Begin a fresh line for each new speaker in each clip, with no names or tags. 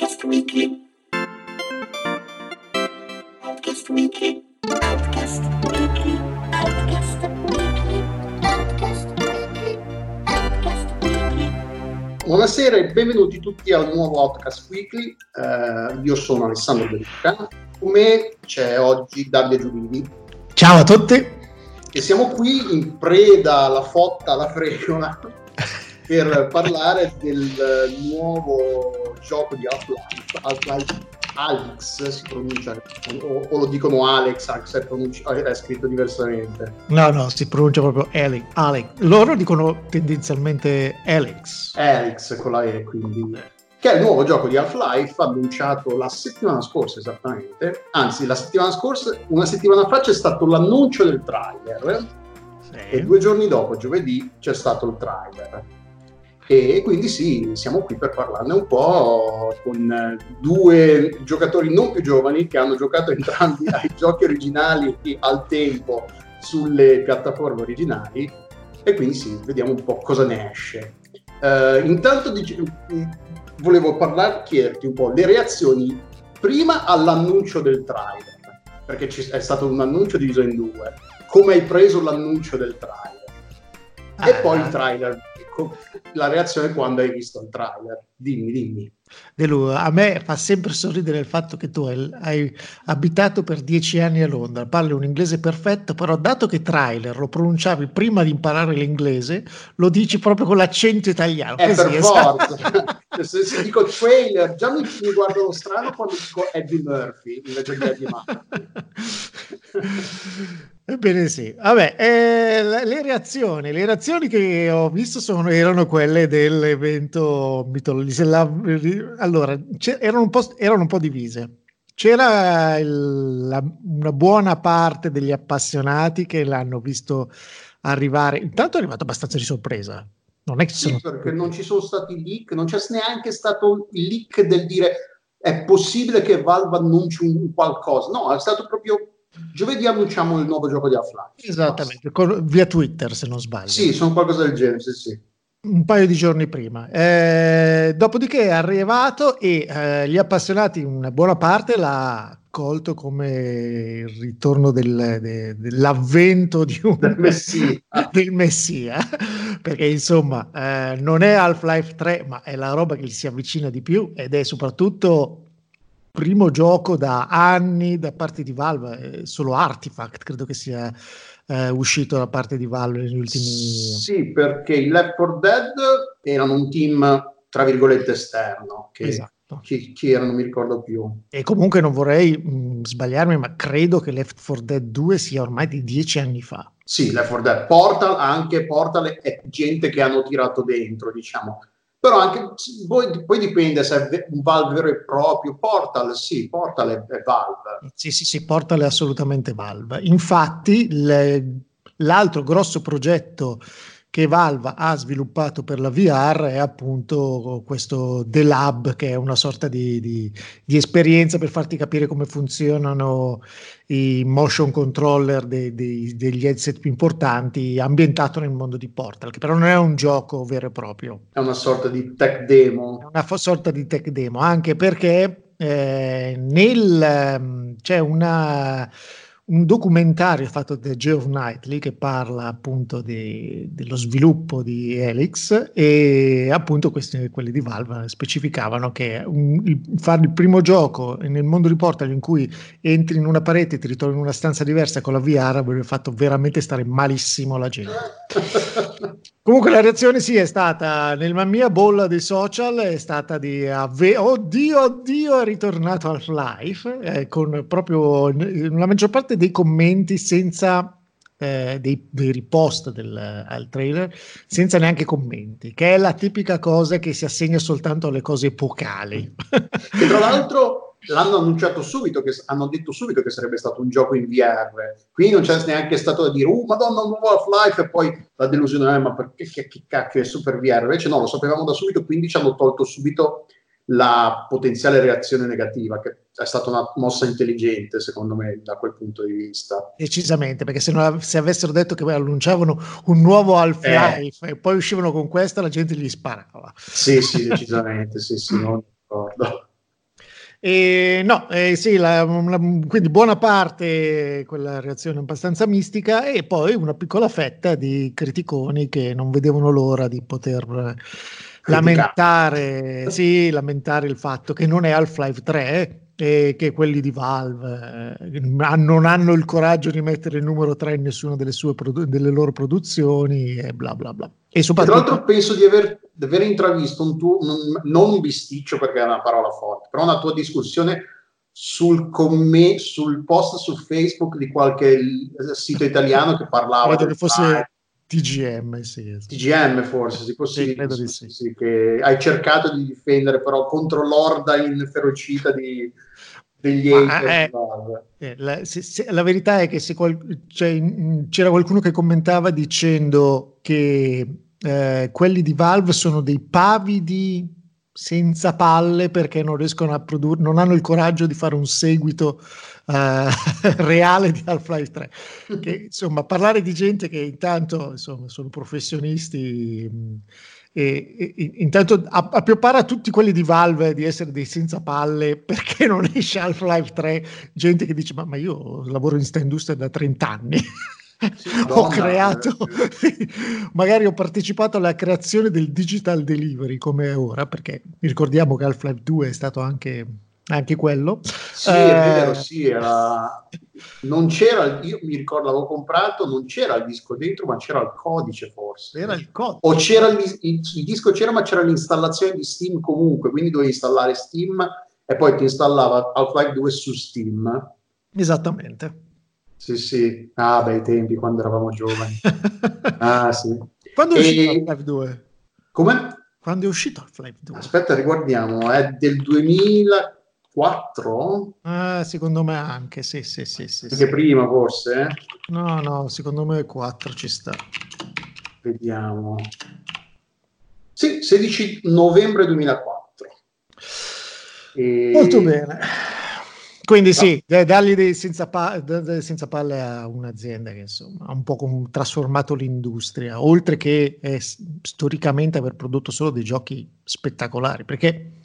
Outcast Weekly. Outcast Weekly. Outcast Weekly. Outcast Weekly. Outcast Weekly. Outcast Weekly.
Buonasera e benvenuti tutti al nuovo Outcast Weekly. Eh, io sono Alessandro De Luca. Con me c'è oggi Davide Giulini
Ciao a tutti.
e siamo qui in preda alla fotta, alla fregola per parlare del nuovo gioco di Half-Life, Half-Life Alex si pronuncia, o, o lo dicono Alex, anche se è, pronunci- è scritto diversamente.
No, no, si pronuncia proprio Alex. Alex. Loro dicono tendenzialmente Alex.
Alex con la E quindi che è il nuovo gioco di Half-Life annunciato la settimana scorsa esattamente anzi la settimana scorsa una settimana fa c'è stato l'annuncio del trailer e
Sì.
due giorni dopo giovedì c'è stato il trailer e quindi sì siamo qui per parlarne un po' con eh, due giocatori non più giovani che hanno giocato entrambi ai giochi originali al tempo sulle piattaforme originali e quindi sì vediamo un po' cosa ne esce eh, intanto dice- volevo parlare, chiederti un po' le reazioni prima all'annuncio del trailer, perché ci- è stato un annuncio diviso in due. Come hai preso l'annuncio del trailer? E
Ah,
poi il trailer, co- la reazione quando hai visto il trailer. Dimmi, dimmi.
De a me fa sempre sorridere il fatto che tu hai, hai abitato per dieci anni a Londra, parli un inglese perfetto, però dato che trailer lo pronunciavi prima di imparare l'inglese, lo dici proprio con l'accento italiano.
È
Così,
per
esatto.
forza. Se, se dico trailer, già mi, mi guardano strano quando dico Eddie Murphy invece di Eddie Murphy.
Ebbene sì, vabbè, eh, le reazioni, le reazioni che ho visto sono, erano quelle dell'evento mitologico. Allora, erano un po', erano un po' divise. C'era il- la- una buona parte degli appassionati che l'hanno visto arrivare. Intanto è arrivato abbastanza di sorpresa. Non è che
Sì,
sono
perché non ci sono stati leak, non c'è neanche stato il leak del dire è possibile che Valve annunci un qualcosa. No, è stato proprio giovedì annunciamo il nuovo gioco di Half-Life.
esattamente con- via Twitter, se non sbaglio.
Sì, sono qualcosa del genere, sì, sì.
un paio di giorni prima. Eh, dopodiché è arrivato e eh, gli appassionati, una buona parte, l'ha colto come il ritorno del- de- dell'avvento di un,
Del Messia.
del Messia. Perché insomma eh, non è Half-Life 3, ma è la roba che gli si avvicina di più ed è soprattutto primo gioco da anni da parte di Valve, eh, solo Artifact credo che sia eh, uscito da parte di Valve negli ultimi
Sì, perché i Left 4 Dead erano un team, tra virgolette, esterno. Che,
Esatto.
chi, chi erano, non mi ricordo più.
E comunque non vorrei mh, sbagliarmi, ma credo che Left 4 Dead 2 sia ormai di dieci anni fa.
Sì, Left 4 Dead. Portal, anche Portal è gente che hanno tirato dentro, diciamo. Però anche, poi, poi dipende se è un Valve vero e proprio. Portal, sì, Portal è, è Valve.
Sì, sì, sì, portale assolutamente Valve. Infatti, il- l'altro grosso progetto che Valve ha sviluppato per la VR è appunto questo The Lab, che è una sorta di, di- di esperienza per farti capire come funzionano i motion controller dei- dei- degli headset più importanti, ambientato nel mondo di Portal, che però non è un gioco vero e proprio.
È una sorta di tech demo.
È una fo- sorta di tech demo, anche perché eh, nel, ehm, c'è una, un documentario fatto da Geoff Knightley che parla appunto di- dello sviluppo di Helix e appunto questi, quelli di Valve specificavano che un- il- fare il primo gioco nel mondo di Portal in cui entri in una parete e ti ritrovi in una stanza diversa con la VR avrebbe fatto veramente stare malissimo la gente. Comunque la reazione sì è stata nella mia bolla dei social è stata di avve- oddio oddio è ritornato Half-Life eh, con proprio la maggior parte dei commenti senza eh, dei, dei ripost del, al trailer senza neanche commenti che è la tipica cosa che si assegna soltanto alle cose epocali.
Tra l'altro l'hanno annunciato subito, che, hanno detto subito che sarebbe stato un gioco in VR. Quindi non c'è neanche stato da dire, uh, madonna, un nuovo Half-Life, e poi la delusione, eh, ma perché che, che cacchio è super VR? Invece no, lo sapevamo da subito, quindi ci hanno tolto subito la potenziale reazione negativa, che è stata una mossa intelligente, secondo me, da quel punto di vista.
Decisamente, perché se, av- se avessero detto che annunciavano un nuovo Half-Life e poi uscivano con questa, la gente gli sparava.
Sì, sì, decisamente, sì, sì, non ricordo.
E no, eh, sì, la, la, quindi buona parte quella reazione abbastanza mistica e poi una piccola fetta di criticoni che non vedevano l'ora di poter lamentare, sì, lamentare il fatto che non è Half-Life 3 e che quelli di Valve eh, non hanno il coraggio di mettere il numero 3 in nessuna delle, sue produ- delle loro produzioni e bla bla bla.
E soprattutto... Tra l'altro penso di aver, di aver intravisto un tuo, un, non un bisticcio perché è una parola forte, però una tua discussione sul, comm- sul post su Facebook di qualche sito italiano che parlava...
Credo che fosse TGM, sì.
TGM forse, si può sì, credo di sì. sì. che hai cercato di difendere però contro l'orda inferocita di, degli hater.
Eh, eh, la, se, se, la, verità è che qual, cioè, c'era qualcuno che commentava dicendo che eh, quelli di Valve sono dei pavidi senza palle perché non riescono a produrre, non hanno il coraggio di fare un seguito uh, reale di Half-Life 3. Che, insomma, parlare di gente che intanto insomma, sono professionisti mh, e, e, intanto a, a tutti quelli di Valve di essere dei senza palle perché non esce Half-Life 3, gente che dice ma, ma io lavoro in sta industria da 30 anni. Sì, ho creato, magari ho partecipato alla creazione del digital delivery come è ora, perché ricordiamo che Half-Life 2 è stato anche anche quello.
Sì, eh, è vero, sì, era... non c'era, io mi ricordo, l'avevo comprato, non c'era il disco dentro, ma c'era il codice forse.
Era il codice.
O c'era il, il, il disco c'era, ma c'era l'installazione di Steam comunque, quindi dovevi installare Steam e poi ti installava Half-Life 2 su Steam.
Esattamente.
Sì, sì. Ah, bei tempi, quando eravamo giovani. ah, sì.
Quando è e... uscito Half-Life 2?
Come?
Quando è uscito Half-Life 2?
Aspetta, riguardiamo, è del 2000 4?
Eh, secondo me anche, sì, sì, sì. sì
anche sì. prima forse?
No, no, secondo me 4 ci sta.
Vediamo. Sì, 16 novembre 2004.
E... Molto bene. Quindi sì, dargli dei senza, pa- senza, palle a un'azienda che insomma ha un po' trasformato l'industria, oltre che eh, storicamente aver prodotto solo dei giochi spettacolari, perché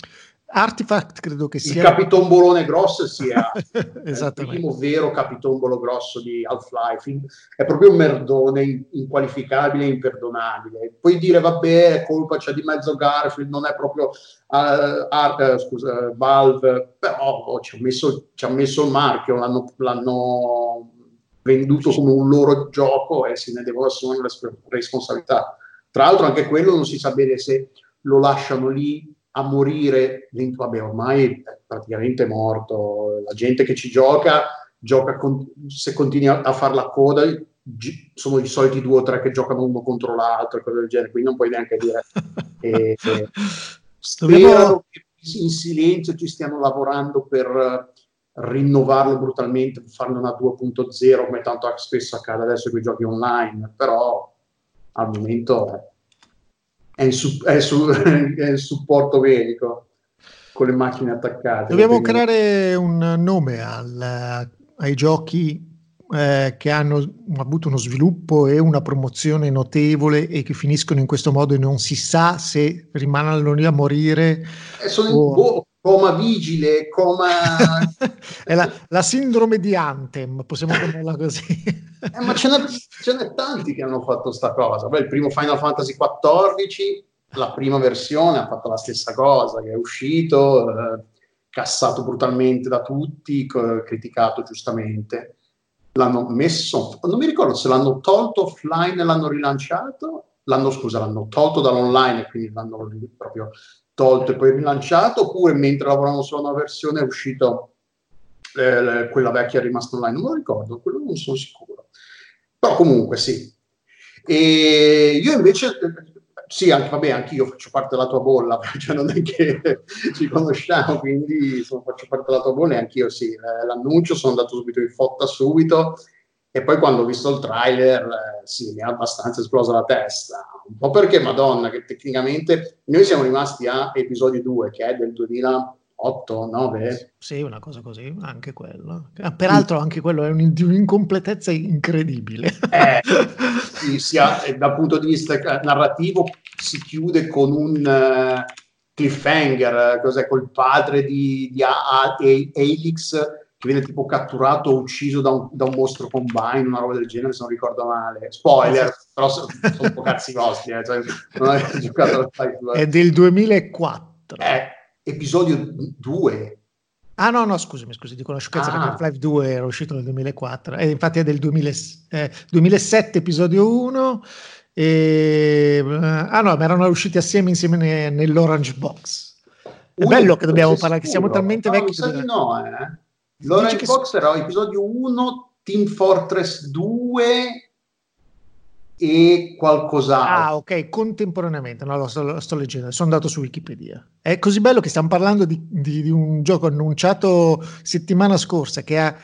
Artifact credo che sia...
Il capitombolone grosso sia il primo vero capitombolo grosso di Half-Life. È proprio un merdone inqualificabile e imperdonabile. Puoi dire, vabbè, è colpa, c'è di mezzo Garfield, non è proprio uh, Art, uh, scusa, Valve, però oh, ci, ha messo, ci, ha messo, il marchio, l'hanno, l'hanno venduto come un loro gioco e se ne devono assumere la responsabilità. Tra l'altro anche quello non si sa bene se lo lasciano lì a morire dentro, vabbè ormai è praticamente morto, la gente che ci gioca, gioca con, se continui a, fare la coda, sono i soliti due o tre che giocano uno contro l'altro e cose del genere, quindi non puoi neanche dire... eh, eh, spero che in silenzio ci stiano lavorando per rinnovarlo brutalmente, farne una 2.0 come tanto spesso accade adesso con i giochi online, però al momento... Eh, è in, su, è su, è in supporto velico con le macchine attaccate.
Dobbiamo creare un nome al, ai giochi eh, che hanno avuto uno sviluppo e una promozione notevole e che finiscono in questo modo e non si sa se rimangono lì a morire.
Eh, sono o... in, boh, coma vigile, coma...
è la, la, sindrome di Anthem, possiamo chiamarla così.
eh, ma ce n'è, ce n'è, tanti che hanno fatto sta cosa. Beh, il primo Final Fantasy XIV, la prima versione, ha fatto la stessa cosa, che è uscito, eh, cassato brutalmente da tutti, c- criticato giustamente. L'hanno messo, non mi ricordo se l'hanno tolto offline e l'hanno rilanciato, l'hanno, scusa, l'hanno tolto dall'online e quindi l'hanno proprio tolto e poi rilanciato, oppure mentre lavoravano sulla nuova versione è uscito eh, quella vecchia è rimasta online, non lo ricordo, quello non sono sicuro. Però comunque sì. E io invece, sì, anche, vabbè, anche io faccio parte della tua bolla, cioè non è che ci conosciamo, quindi insomma, faccio parte della tua bolla e anch'io sì. Eh, l'annuncio sono andato subito in fotta subito e poi quando ho visto il trailer, eh, sì, mi ha abbastanza esplosa la testa. Un po' perché, madonna, che tecnicamente noi siamo rimasti a episodio 2, che è del 2008, 9.
Sì, una cosa così, anche quello. Ah, peraltro anche quello è un, di un'incompletezza incredibile.
Eh, sì, sia, dal punto di vista narrativo si chiude con un... Uh, cliffhanger, cos'è col padre di, di A- A- Alix che viene tipo catturato o ucciso da un, da un, mostro combine, una roba del genere, se non ricordo male. Spoiler, però sono, sono un po' cazzi vostri, eh, cioè, non avete giocato al Five
È del 2004.
Eh, episodio 2.
Ah no, no, scusami, scusi, dico una sciocchezza ah. perché Half-Life 2 era uscito nel 2004 e infatti è del 2000, eh, 2007 episodio 1 e... Ah no, ma erano usciti assieme insieme nell'Orange Box. È Uno bello che dobbiamo parlare, che siamo talmente
no,
vecchi.
Mi sa di no, eh. L'Orange Box che... era episodio 1, Team Fortress 2 e qualcos'altro.
Ah, ok, contemporaneamente, no, lo sto, lo sto, leggendo, sono andato su Wikipedia. È così bello che stiamo parlando di, di, di, un gioco annunciato settimana scorsa che ha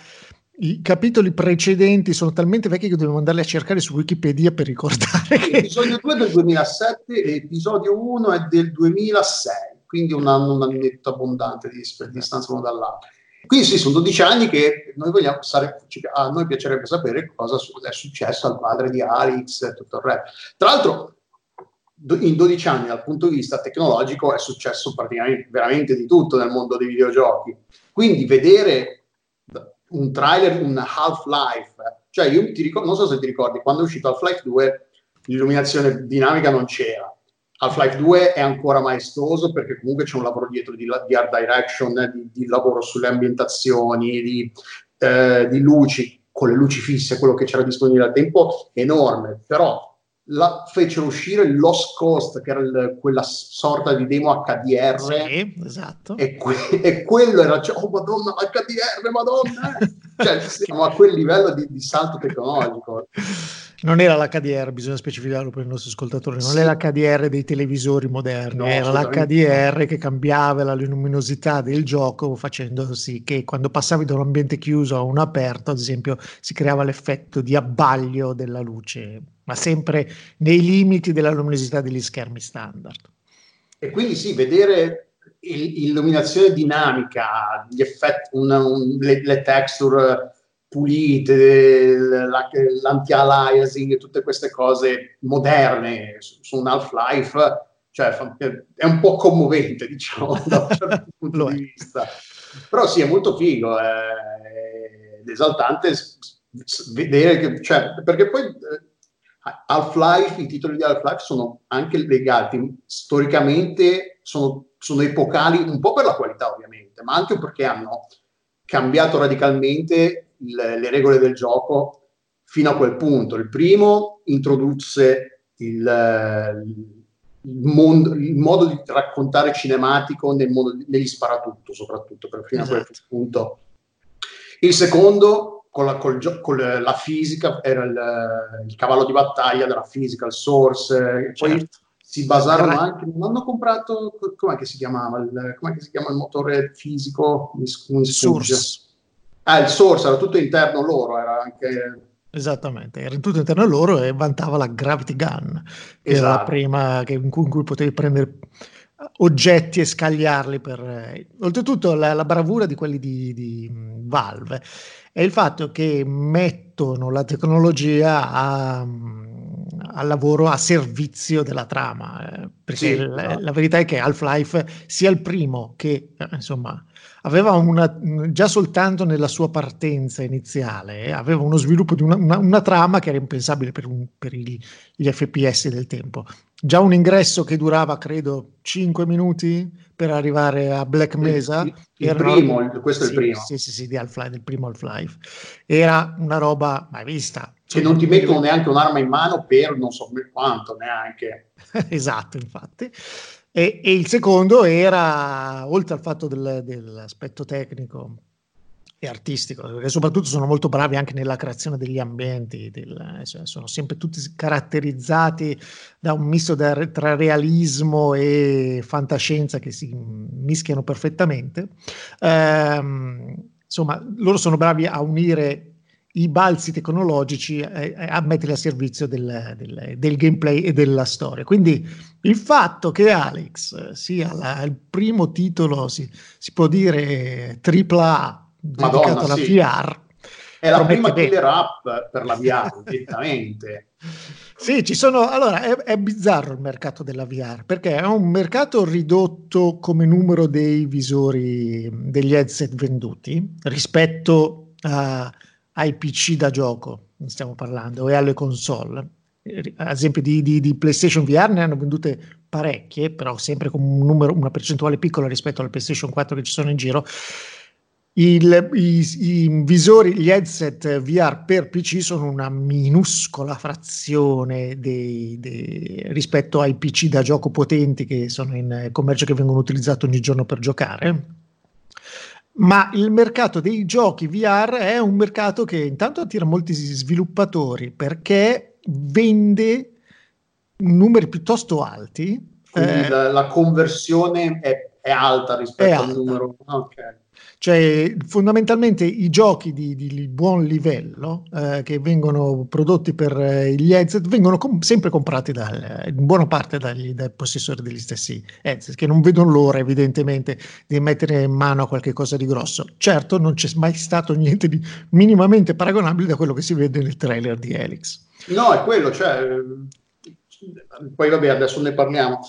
i capitoli precedenti sono talmente vecchi che dobbiamo andarli a cercare su Wikipedia per ricordare. Che...
Episodio 2 è del 2007 e episodio 1 è del 2006, quindi un anno, un annetto abbondante di distanza uno dall'altro. Quindi sì, sono 12 anni che noi vogliamo, a noi piacerebbe sapere cosa è successo al padre di Alex e tutto il resto. Tra l'altro, in 12 anni dal punto di vista tecnologico è successo praticamente veramente di tutto nel mondo dei videogiochi. Quindi vedere un trailer, un Half-Life, cioè io ti ricordo, non so se ti ricordi, quando è uscito Half-Life 2 l'illuminazione dinamica non c'era Half-Life 2 è ancora maestoso perché comunque c'è un lavoro dietro di, di art direction, di, di, lavoro sulle ambientazioni, di, eh, di, luci, con le luci fisse, quello che c'era disponibile al tempo, enorme. Però la, fecero uscire Lost Coast, che era il, quella sorta di demo HDR.
Sì, esatto.
E, que- e quello era, cioè, oh madonna, l'HDR, madonna! cioè, siamo a quel livello di, di salto tecnologico.
Non era l'HDR, bisogna specificarlo per i nostri ascoltatori, non sì. è l'HDR dei televisori moderni, no, era l'HDR che cambiava la luminosità del gioco facendo sì che quando passavi da un ambiente chiuso a un aperto, ad esempio, si creava l'effetto di abbaglio della luce, ma sempre nei limiti della luminosità degli schermi standard.
E quindi sì, vedere illuminazione dinamica, gli effetti, una, un, le, le texture pulite, l'anti-aliasing, tutte queste cose moderne su, un Half-Life, cioè è un po' commovente, diciamo, da un certo punto di vista. Però sì, è molto figo, è esaltante vedere che, cioè, perché poi eh, Half-Life, i titoli di Half-Life sono anche legati storicamente, sono, sono epocali un po' per la qualità ovviamente, ma anche perché hanno cambiato radicalmente il, le regole del gioco fino a quel punto. Il primo introdusse il, il, mondo, il modo di raccontare cinematico nel mondo, negli sparatutto, soprattutto per fino esatto. a quel esatto. punto. Il secondo, con la, col, con la fisica, era il, il, cavallo di battaglia della fisica, il source. Poi certo. si basarono anche, non hanno comprato, com'è si chiamava? Il, com'è che si chiama il motore fisico? Mi, mi
Source.
Ah, il source era tutto interno loro, era anche...
Esattamente, era tutto interno loro e vantava la Gravity Gun, che esatto. era la esatto. prima che, in, cui, in, cui, potevi prendere oggetti e scagliarli per... Eh. Oltretutto la, la, bravura di quelli di, di, Valve è il fatto che mettono la tecnologia a, al lavoro a servizio della trama, eh, perché sì, la, esatto. la, verità è che Half-Life sia il primo che, eh, insomma, aveva una, già soltanto nella sua partenza iniziale, eh, aveva uno sviluppo di una, una, una, trama che era impensabile per, un, per gli, gli, FPS del tempo. Già un ingresso che durava, credo, 5 minuti per arrivare a Black Mesa.
Il, il, primo, una, questo
sì,
è il primo.
Sì, sì, sì, di Half-Life, del primo Half-Life. Era una roba mai vista.
Che non ti mettono neanche un'arma in mano per non so quanto neanche.
esatto, infatti. E, e, il secondo era, oltre al fatto del, dell'aspetto tecnico e artistico, perché soprattutto sono molto bravi anche nella creazione degli ambienti, del, cioè sono sempre tutti caratterizzati da un misto da, tra realismo e fantascienza che si mischiano perfettamente. Ehm, insomma, loro sono bravi a unire i balzi tecnologici eh, a metterli a servizio del, del, del, gameplay e della storia. Quindi il fatto che Alex sia la, il primo titolo, si, si, può dire, AAA dedicato
Madonna,
alla
sì.
VR,
È la prima
bene.
killer app per la VR, direttamente.
Sì, ci sono. Allora, è, è bizzarro il mercato della VR perché è un mercato ridotto come numero dei visori degli headset venduti rispetto a- ai PC da gioco, stiamo parlando, e alle console. Ad esempio, di, di- di PlayStation VR ne hanno vendute parecchie, però sempre con un numero, una percentuale piccola rispetto alle PlayStation 4 che ci sono in giro. Il- i, i visori, gli headset VR per PC sono una minuscola frazione dei- dei- rispetto ai PC da gioco potenti che sono in commercio che vengono utilizzati ogni giorno per giocare. Ma il mercato dei giochi VR è un mercato che intanto attira molti sviluppatori perché vende numeri piuttosto alti.
Quindi
eh,
la, la conversione è, è alta rispetto
È
al
alta.
numero. Ok.
Cioè, fondamentalmente i giochi di, di- buon livello eh, che vengono prodotti per eh, gli headset vengono com- sempre comprati dal- in buona parte dagli, dai possessori degli stessi headset, che non vedono l'ora evidentemente di mettere in mano a qualche cosa di grosso. Certo, non c'è mai stato niente di minimamente paragonabile da quello che si vede nel trailer di Helix.
No, è quello, cioè, eh, poi vabbè, adesso ne parliamo.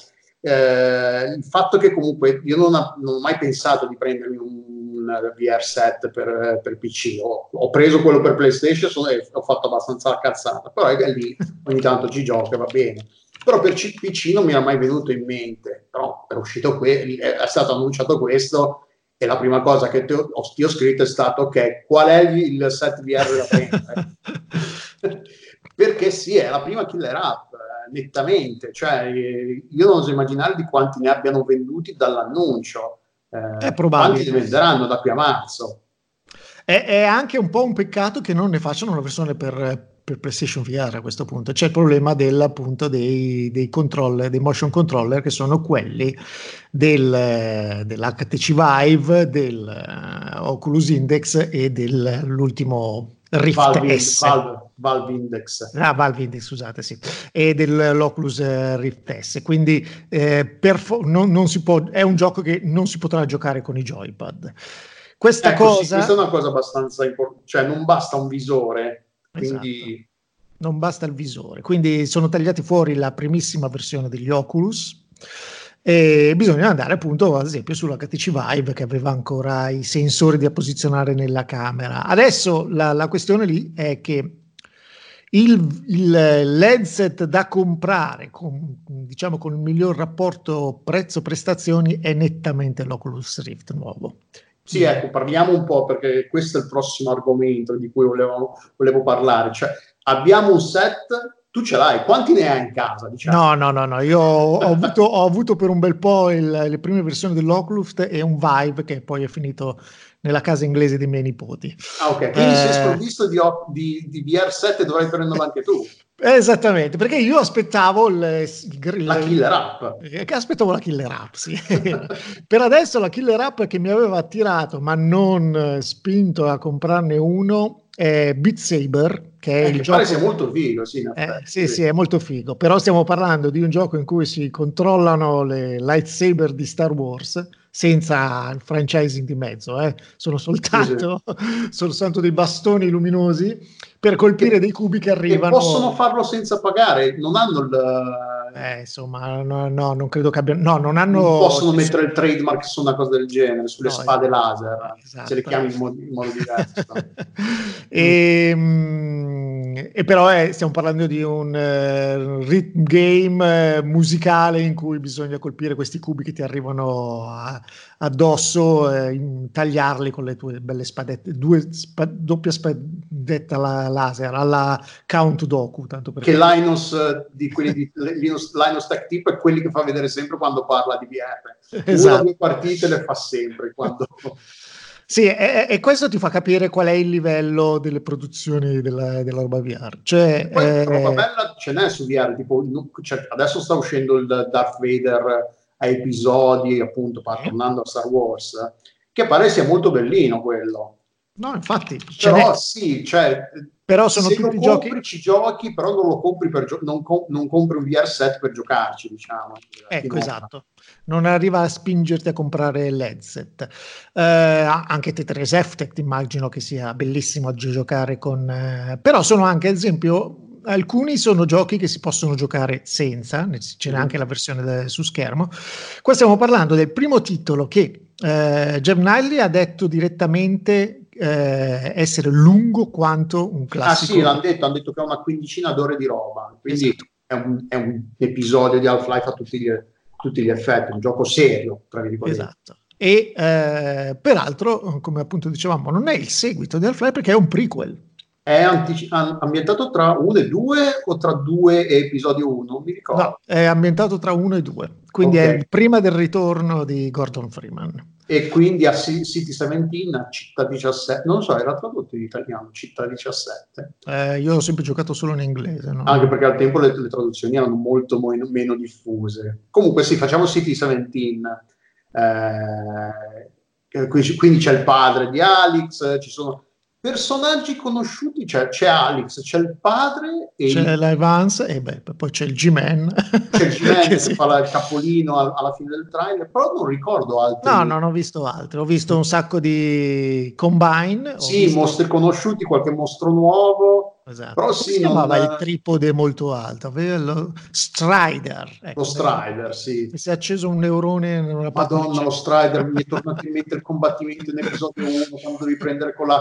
Eh, il fatto che comunque io non, ha- non ho mai pensato di prendermi un, VR set per, per PC, ho, ho preso quello per PlayStation e ho fatto abbastanza la cazzata, però è, è lì, ogni tanto ci gioca, va bene. Però per C- PC non mi era mai venuto in mente, però è uscito que- è stato annunciato questo e la prima cosa che ti ho, ho- scritto è stato ok, qual è il set VR da prendere? perché sì, è la prima killer app, eh, nettamente. Cioè, io non oso immaginare di quanti ne abbiano venduti dall'annuncio. Eh,
È probabile.
Quanti ne venderanno da qui a marzo?
È, è anche un po' un peccato che non ne facciano una versione per, per PlayStation VR a questo punto. C'è il problema del, appunto dei, dei controller, dei motion controller che sono quelli del, dell'HTC Vive, del eh, Oculus Index e dell'ultimo Rift
Valve,
S.
Valve, Valve Index.
Ah, Valve Index, scusate, sì, e dell'Oculus eh, Rift S. Quindi eh, per fo- non, non si può, è un gioco che non si potrà giocare con i joypad. Questa
Ecco, sì,
cosa
questa è una cosa abbastanza importante, cioè non basta un visore,
Esatto.
quindi
non basta il visore, quindi sono tagliati fuori la primissima versione degli Oculus e bisogna andare appunto ad esempio sull'HTC Vive che aveva ancora i sensori da posizionare nella camera. Adesso la, la questione lì è che il, il, l'headset da comprare con, diciamo, con il miglior rapporto prezzo-prestazioni è nettamente l'Oculus Rift nuovo.
Sì, ecco, parliamo un po' perché questo è il prossimo argomento di cui volevo, volevo parlare. Cioè, abbiamo un set, tu ce l'hai, quanti ne hai in casa? Diciamo?
No, no, no, no, io ho avuto, ho avuto per un bel po' il- le prime versioni dell'Oculus e un Vive che poi è finito nella casa inglese dei miei nipoti.
Ah, ok, quindi
Eh.
sei sprovvisto di, di, di VR7 dovrai prenderlo anche tu.
Esattamente, perché io aspettavo il, il-
La killer app.
Eh, aspettavo la killer app, sì. per adesso la killer app che mi aveva attirato ma non eh, spinto a comprarne uno è Beat Saber, che è
Eh,
il
che
gioco...
pare sia molto figo, sì,
Eh, sì, sì, è molto figo, però stiamo parlando di un gioco in cui si controllano le lightsaber di Star Wars senza il franchising di mezzo, eh. sono, soltanto, sono soltanto dei bastoni luminosi per colpire
Che-
dei cubi che
Che
arrivano.
possono farlo senza pagare, non hanno il...
Eh, insomma, no, no, non credo che abbiano. No, non hanno.
non possono mettere il trademark su una cosa del genere, sulle
No,
spade
esatto.
laser,
Esatto.
se le chiami in modo, in modo diverso.
e, mm, e però eh, stiamo parlando di un eh, rhythm game eh, musicale in cui bisogna colpire questi cubi che ti arrivano a- addosso, eh, tagliarli con le tue belle spadette, due spa- doppia spadetta la- laser alla Count Doku, tanto per
che Linus eh, di quelli di Linus, Linus Tech Tip è quelli che fa vedere sempre quando parla di VR. Una
Esatto.
due partite le fa sempre quando...
Sì, e, e questo ti fa capire qual è il livello delle produzioni della, della roba VR. Cioè,
Poi
eh,
roba bella ce n'è su VR, tipo cioè, adesso sta uscendo il Darth Vader a episodi, appunto, tornando a Star Wars, che pare sia molto bellino quello.
No, infatti,
Però sì, cioè,
Però sono
se
tutti
compri
giochi.
ci giochi, però non lo compri per gio- non, com- non compri un VR set per giocarci, diciamo.
Ecco, esatto. Non arriva a spingerti a comprare l'headset. Eh, anche Tetris Effect immagino che sia bellissimo a giocare con... eh, però sono anche, ad esempio, alcuni sono giochi che si possono giocare senza, ce n'è
Mhm.
anche la versione de- su schermo. Qua stiamo parlando del primo titolo che eh, Jeff Niley ha detto direttamente eh, essere lungo quanto un
Ah
classico.
sì, l'hanno detto, hanno detto che ha una quindicina d'ore di roba, quindi
Esatto.
è, un, è un episodio di Half-Life a tutti gli, tutti gli effetti, un gioco serio, tra virgolette.
Esatto. E eh, peraltro, come appunto dicevamo, non è il seguito di Half-Life perché è un prequel.
È am- ambientato tra 1 e 2 o tra 2 e episodio 1? Non mi ricordo.
No, è ambientato tra uno e due, quindi
Ok.
è prima del ritorno di Gordon Freeman.
E quindi a City 17, a Città 17, non so, era tradotto in italiano, Città 17.
Eh, io ho sempre giocato solo in inglese. no?
Anche perché al tempo le, le traduzioni erano molto mo- meno diffuse. Comunque sì, facciamo City 17. eh, quindi c'è il padre di Alex, ci sono personaggi conosciuti, cioè, c'è Alex, c'è il padre e
C'è l'Evans e beh, poi c'è il G-Man.
c'è il G-Man
che
che
sì.
fa il capolino al- alla fine del trailer, però non ricordo altri.
No, non ho visto altro. Ho visto un sacco di Combine.
Sì,
visto-
mostri conosciuti, qualche mostro nuovo.
Esatto.
però sì,
si chiamava
non-
il tripode molto alto? Aveva lo Strider. ecco.
Lo Strider, sì.
Mi si è acceso un neurone
Madonna, lo Strider mi è tornato in mente il combattimento in episodio 1 quando devi prendere con la,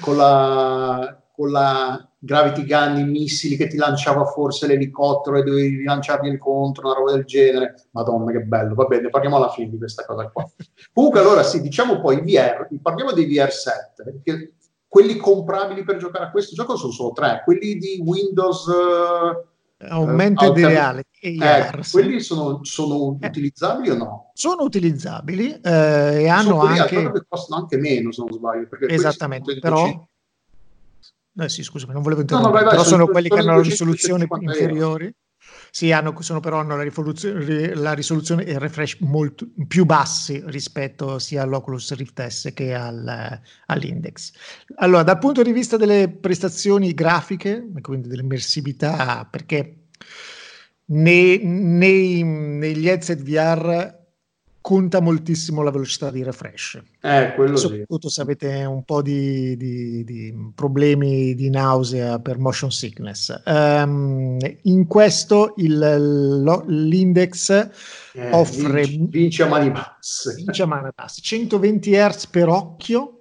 con la, con la Gravity Gun i missili che ti lanciava forse l'elicottero e dovevi rilanciargli contro, una roba del genere. Madonna, che bello. Va bene, parliamo alla fine di questa cosa qua. Comunque, allora sì, diciamo poi VR, parliamo dei VR 7, che quelli comprabili per giocare a questo gioco sono solo tre, quelli di Windows... eh,
Augmented
eh,
reality
eh, quelli sono, sono
Eh.
utilizzabili o no?
sono utilizzabili eh, e hanno
sono
anche
che costano anche meno se non sbaglio
esattamente però eh, sì, scusami, non volevo
No, no,
interrompere,
vai, vai,
però
sono-
sono quelli che hanno la
250
risoluzione
euro.
inferiori. Sì, hanno, sono però hanno la, rivoluzione- la risoluzione e il refresh molto più bassi rispetto sia all'Oculus Rift S che al- all'Index. Allora, dal punto di vista delle prestazioni grafiche, quindi dell'immersività, perché nei- nei- negli headset VR conta moltissimo la velocità di refresh.
Eh quello sì.
Soprattutto se avete un po' di, di- di problemi di nausea per motion sickness. Ehm, in questo il- lo- l'index
Eh,
offre
vinci, vinci a mani basse.
Vince a mano basse, 120 Hz per occhio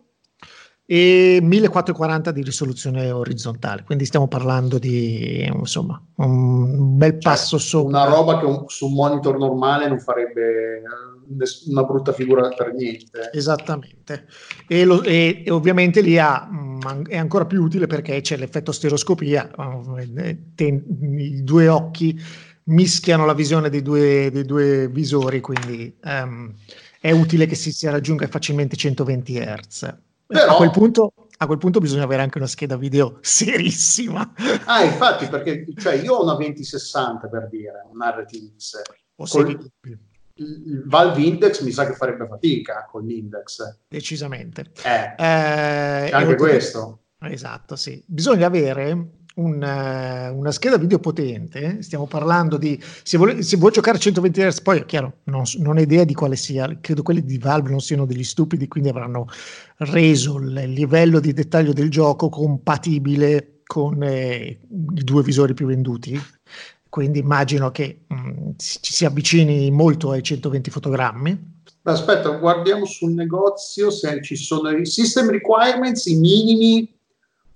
e 1440 di risoluzione orizzontale, quindi stiamo parlando di insomma un bel
Cioè,
passo sopra.
una roba che un- su un monitor normale non farebbe eh, una brutta figura per niente
Esattamente, e, lo- e- e ovviamente lì ha, mh, è ancora più utile perché c'è l'effetto stereoscopia, eh, te- i due occhi mischiano la visione dei due, dei due visori, quindi ehm, è utile che si, si raggiunga facilmente 120 Hz.
Però-
A, quel punto, a quel punto bisogna avere anche una scheda video serissima.
ah infatti perché cioè, io ho una 2060 per dire un RTX
O
Col- il, Valve Index mi sa che farebbe fatica con l'index
decisamente.
eh,
Eh,
anche questo
Esatto, sì. Bisogna avere un, eh, una scheda video potente. Stiamo parlando di se vuoi, se vuoi giocare a 120 Hz, poi è chiaro, non, non ho idea di quale sia. Credo quelli di Valve non siano degli stupidi, quindi avranno reso il livello di dettaglio del gioco compatibile con eh, i due visori più venduti. Quindi immagino che mh, si- ci si avvicini molto ai 120 fotogrammi.
Aspetta, guardiamo sul negozio se ci sono i system requirements, i minimi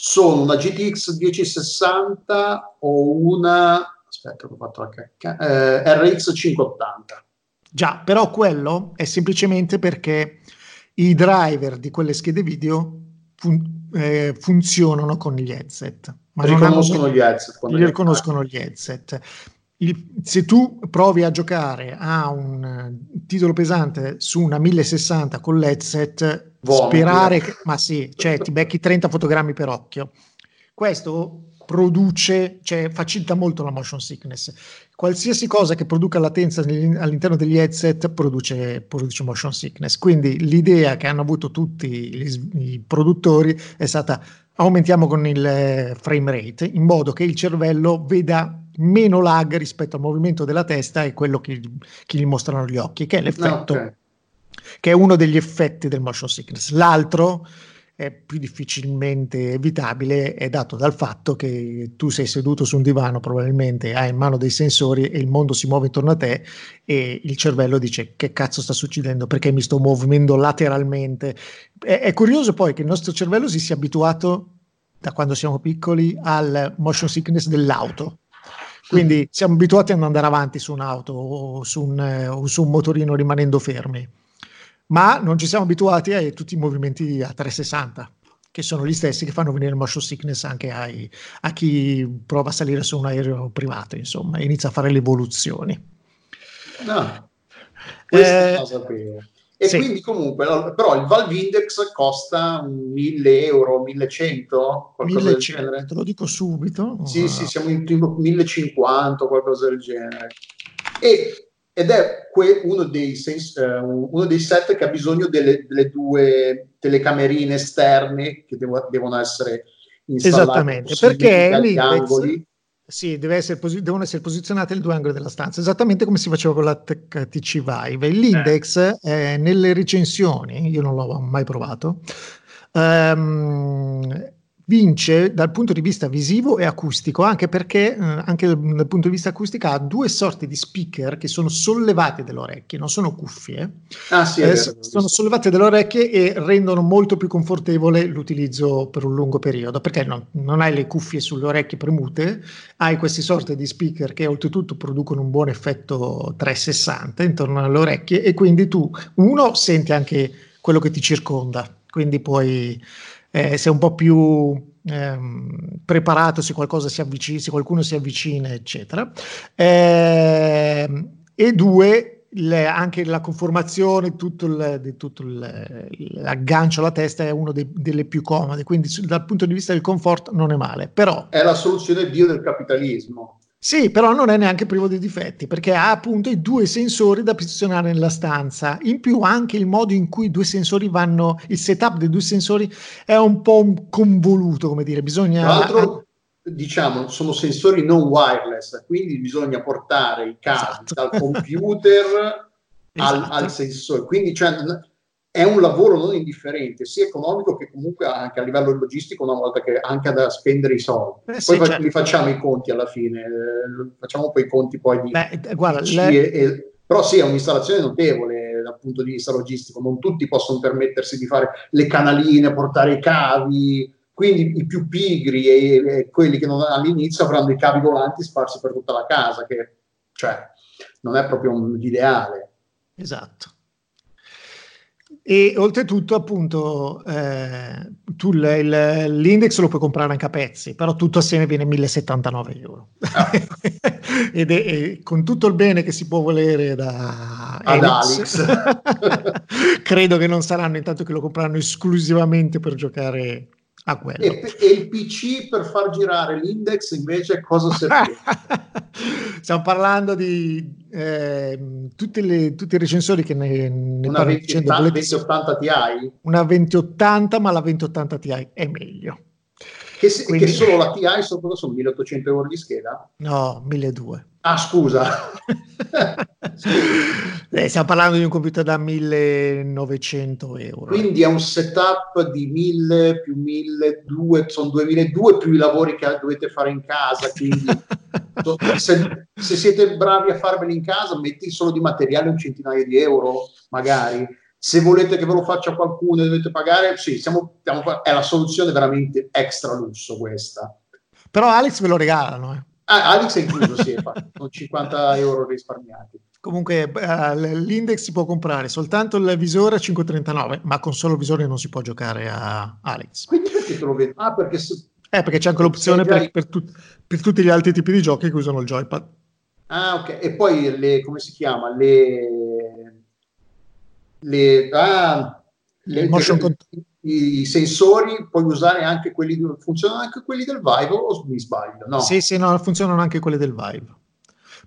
sono una GTX 1060 o una aspetta, ho fatto la cacca, eh, RX 580.
Già, però quello è semplicemente perché i driver di quelle schede video fun- eh, funzionano con gli headset. Ma non hanno-
riconoscono gli headset
li riconoscono gli headset. Il- se tu provi a giocare a un eh, titolo pesante su una 1060 con l'headset,
Vomiti.
sperare che, ma sì, cioè ti becchi 30 fotogrammi per occhio. Questo produce, cioè facilita molto la motion sickness. Qualsiasi cosa che produca latenza all'interno degli headset produce, produce motion sickness. Quindi l'idea che hanno avuto tutti gli, i produttori è stata aumentiamo con il eh, frame rate in modo che il cervello veda meno lag rispetto al movimento della testa e quello che, che gli mostrano gli occhi, che è l'effetto, okay. che è uno degli effetti del motion sickness. L'altro è più difficilmente evitabile è dato dal fatto che tu sei seduto su un divano, probabilmente hai in mano dei sensori e il mondo si muove intorno a te e il cervello dice che cazzo sta succedendo perché mi sto muovendo lateralmente. È, è curioso poi che il nostro cervello si sia abituato da quando siamo piccoli al motion sickness dell'auto. Quindi siamo abituati ad andare avanti su un'auto o su un, o su un motorino rimanendo fermi ma non ci siamo abituati a tutti i movimenti a 360 che sono gli stessi che fanno venire motion sickness anche ai, a chi prova a salire su un aereo privato, insomma, inizia a fare le evoluzioni.
No, questa eh, cosa E sì. quindi comunque, però il Valve Index costa 1000 euro, 1100, qualcosa 1100, del genere.
Te lo dico subito.
Sì, sì, siamo in 1050, qualcosa del genere. E ed è que- uno, dei sens- uh, uno, dei set che ha bisogno delle, delle due telecamerine esterne che devo- devono essere installate.
Esattamente, perché l'index, sì, deve essere posi- devono essere posizionate in due angoli della stanza, esattamente come si faceva con la TC Vive. L'index eh. nelle recensioni, io non l'ho mai provato, um, vince dal punto di vista visivo e acustico, anche perché eh, anche dal, punto di vista acustico ha due sorti di speaker che sono sollevate dalle orecchie, non sono cuffie,
ah, sì,
eh, sono sollevate dalle orecchie e rendono molto più confortevole l'utilizzo per un lungo periodo, perché no, non hai le cuffie sulle orecchie premute, hai queste sorte di speaker che oltretutto producono un buon effetto 360 intorno alle orecchie e quindi tu, uno, senti anche quello che ti circonda, quindi puoi eh, sei un po' più ehm, preparato se qualcosa si avvicina, se qualcuno si avvicina, eccetera. Eh, e due, le, anche la conformazione, tutto, il, tutto il, l'aggancio alla testa è una delle più comode, quindi dal punto di vista del comfort non è male. Però,
è la soluzione Dio del capitalismo.
Sì, però non è neanche privo di difetti perché ha appunto i due sensori da posizionare nella stanza. In più anche il modo in cui i due sensori vanno, il setup dei due sensori è un po' convoluto, come dire, bisogna...
Tra l'altro, diciamo, sono sensori non wireless, quindi bisogna portare i cavi esatto. dal computer esatto. al, al, sensore. Quindi cioè, è un lavoro non indifferente, sia economico che comunque anche a livello logistico, una volta che anche da spendere i soldi. Eh, poi sì, certo. li facciamo i conti alla fine, eh, facciamo poi i conti poi di...
Beh, guarda,
le... e, però sì, è un'installazione notevole dal punto di vista logistico, non tutti possono permettersi di fare le canaline, portare i cavi, quindi i più pigri e, e quelli che non all'inizio avranno i cavi volanti sparsi per tutta la casa, che cioè, non è proprio l'ideale.
Esatto. E oltretutto, appunto, eh, tu l- l- l'index lo puoi comprare anche a pezzi, però tutto assieme viene 1079 euro. Ah. Ed è, è, con tutto il bene che si può volere da
Alex,
credo che non saranno intanto che lo compreranno esclusivamente per giocare a quello.
E, e, il PC per far girare l'index invece cosa serve?
Stiamo parlando di eh, tutti, le, tutti, i recensori che ne, ne
una 2080, 2080 Ti?
Una 2080, ma la 2080 Ti è meglio.
Che, se, Quindi... che solo la TI sono, sono 1800 euro di scheda?
No, 1200.
Ah, scusa.
eh, stiamo parlando di un computer da 1900 euro.
Quindi è un setup di 1000 più 1200, sono 2002 più i lavori che dovete fare in casa. Quindi se, se siete bravi a farveli in casa, metti solo di materiale un centinaio di euro, magari se volete che ve lo faccia qualcuno e dovete pagare, sì, siamo, stiamo, è la soluzione veramente extra lusso questa.
Però Alex ve lo regalano. Eh.
Ah, Alex è incluso, sì, sono 50 euro risparmiati.
Comunque uh, l'index si può comprare soltanto il visore a 539, ma con solo visore non si può giocare a Alex.
Quindi perché te lo vedo? Ah, perché... Se...
Eh, perché c'è anche l'opzione per, per, tu, per, tutti gli altri tipi di giochi che usano il joypad.
Ah, ok. E poi le, come si chiama? Le le, ah, le,
con-
i sensori puoi usare anche quelli, funzionano anche quelli del Vive o mi sbaglio? No.
Sì, sì, no, funzionano anche quelli del Vive.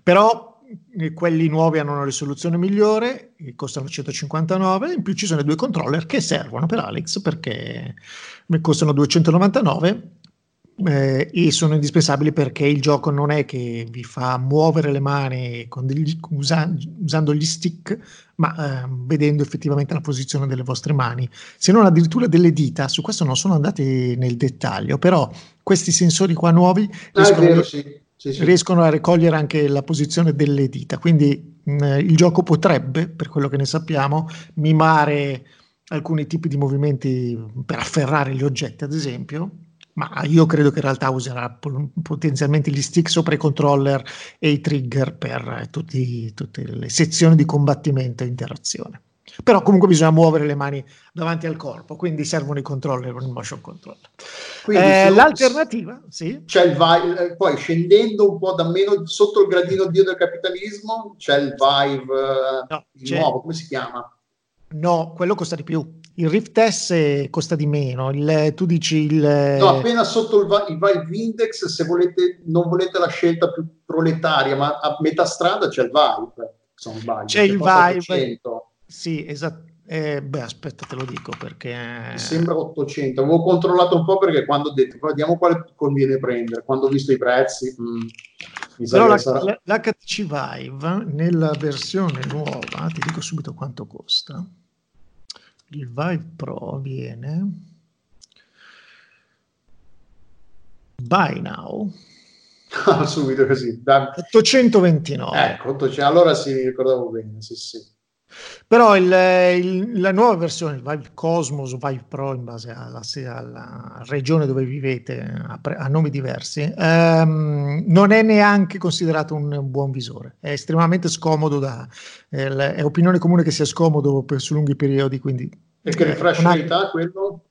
Però eh, quelli nuovi hanno una risoluzione migliore, costano 159, in più ci sono i due controller che servono per Alex perché costano 299 eh, e sono indispensabili perché il gioco non è che vi fa muovere le mani degli, usa, usando gli stick, ma eh, vedendo effettivamente la posizione delle vostre mani, se non addirittura delle dita. Su questo non sono andati nel dettaglio, però questi sensori qua nuovi
ah, riescono, vero, sì.
Sì, sì. riescono a raccogliere anche la posizione delle dita. Quindi mh, il gioco potrebbe, per quello che ne sappiamo, mimare alcuni tipi di movimenti per afferrare gli oggetti, ad esempio, ma io credo che in realtà userà potenzialmente gli stick sopra i controller e i trigger per tutti, tutte le sezioni di combattimento e interazione. Però comunque bisogna muovere le mani davanti al corpo, quindi servono i controller con il motion controller. Eh, l'alternativa, sì.
C'è il Vive, eh, poi scendendo un po' da meno sotto il gradino dio del capitalismo, c'è il Vive eh, no, il nuovo, come si chiama?
No, quello costa di più. Il Rift S costa di meno, il, tu dici il...
No, appena sotto il, il Vive Index, se volete, non volete la scelta più proletaria, ma a metà strada c'è il Vive, sbaglio.
C'è il Vive, sì, esatto. Eh, beh, aspetta, te lo dico perché...
Mi sembra 800, avevo controllato un po' perché quando ho detto, vediamo quale conviene prendere, quando ho visto i prezzi...
Mm, Però la, sarà... la, l'HTC Vive nella versione nuova, ti dico subito quanto costa il Vive Pro viene buy now.
Subito così da...
829
ecco 800, allora sì ricordavo bene sì sì
però il, il, la nuova versione, il Vive Cosmos, Vive Pro, in base alla, alla regione dove vivete, a, a nomi diversi, ehm, non è neanche considerato un buon visore. È estremamente scomodo, da, eh, è opinione comune che sia scomodo per, su lunghi periodi. Quindi,
e che refresh eh, rate ha quello?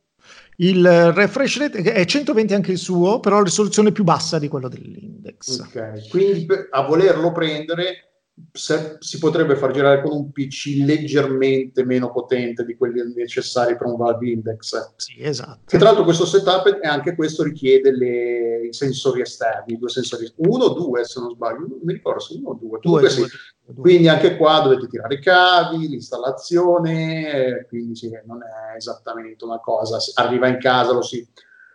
Il refresh rate è 120 anche il suo, però la risoluzione più bassa di quello dell'index.
Ok, quindi a volerlo prendere se, si potrebbe far girare con un PC leggermente meno potente di quelli necessari per un Valve Index.
Sì, esatto.
Che tra l'altro questo setup e anche questo richiede le, i sensori esterni, due sensori, uno o due se non sbaglio, non mi ricordo se uno o due. due, sì. due, due. Quindi anche qua dovete tirare i cavi, l'installazione, quindi sì, non è esattamente una cosa, arriva in casa lo si,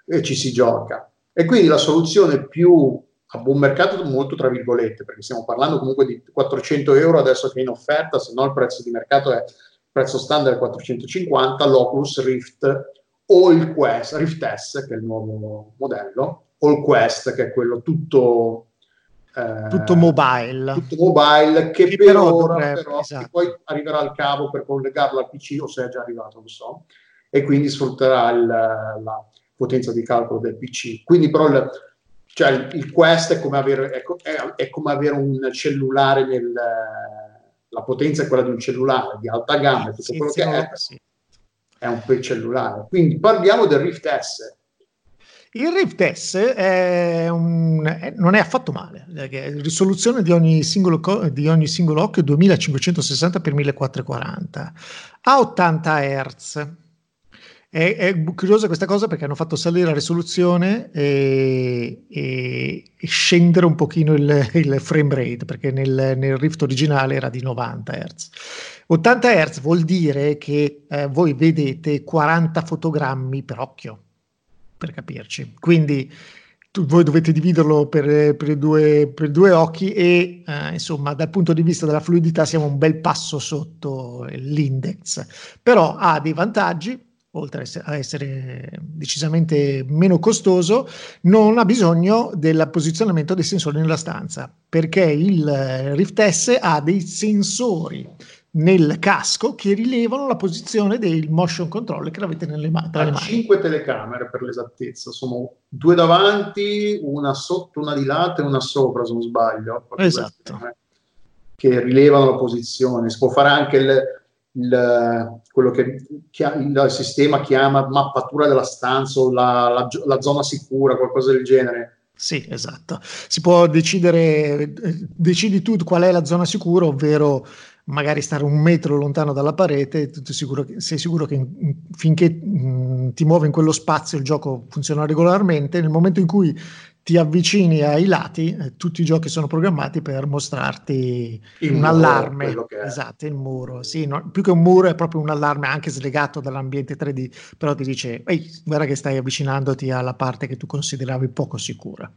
e ci si gioca. E quindi la soluzione più a buon mercato molto tra virgolette, perché stiamo parlando comunque di 400 euro adesso che è in offerta, se no il prezzo di mercato è prezzo standard è 450, l'Oculus Rift o il Quest, Rift S che è il nuovo modello, o il Quest che è quello tutto...
Eh, tutto mobile.
Tutto mobile che, che per però ora dovrebbe, però, esatto. poi arriverà al cavo per collegarlo al PC o se è già arrivato, non so, e quindi sfrutterà il, la potenza di calcolo del PC. Quindi però il, cioè il, il Quest è come, avere, è, è, è come avere un cellulare nel, la potenza è quella di un cellulare di alta gamma, tutto quello che è, è un quel cellulare. Quindi parliamo del Rift S.
Il Rift S è un, non è affatto male, risoluzione di ogni singolo, di ogni singolo occhio 2560 x 1440 a 80 Hz è, è, curiosa questa cosa perché hanno fatto salire la risoluzione e, e, e scendere un pochino il, il, frame rate perché nel, nel, Rift originale era di 90 Hz. 80 Hz vuol dire che eh, voi vedete 40 fotogrammi per occhio, per capirci. Quindi tu, voi dovete dividerlo per, per, due, per due, occhi e eh, insomma dal punto di vista della fluidità siamo un bel passo sotto l'index. Però ha dei vantaggi oltre a essere decisamente meno costoso, non ha bisogno del posizionamento dei sensori nella stanza, perché il Rift S ha dei sensori nel casco che rilevano la posizione del motion controller che avete nelle ma- tra le mani.
Cinque telecamere per l'esattezza, sono due davanti, una sotto, una di lato e una sopra, se non sbaglio.
Esatto.
Che rilevano la posizione. Si può fare anche il, il, quello che il sistema chiama mappatura della stanza o la, la, la, zona sicura, qualcosa del genere.
Sì, esatto. Si può decidere, decidi tu qual è la zona sicura, ovvero magari stare un metro lontano dalla parete, sicuro sei sicuro che in, finché mh, ti muovi in quello spazio il gioco funziona regolarmente, nel momento in cui ti avvicini ai lati, eh, tutti i giochi sono programmati per mostrarti il un muro, allarme. Esatto, il muro. Sì, no, più che un muro è proprio un allarme anche slegato dall'ambiente 3D, però ti dice, ehi, guarda che stai avvicinandoti alla parte che tu consideravi poco sicura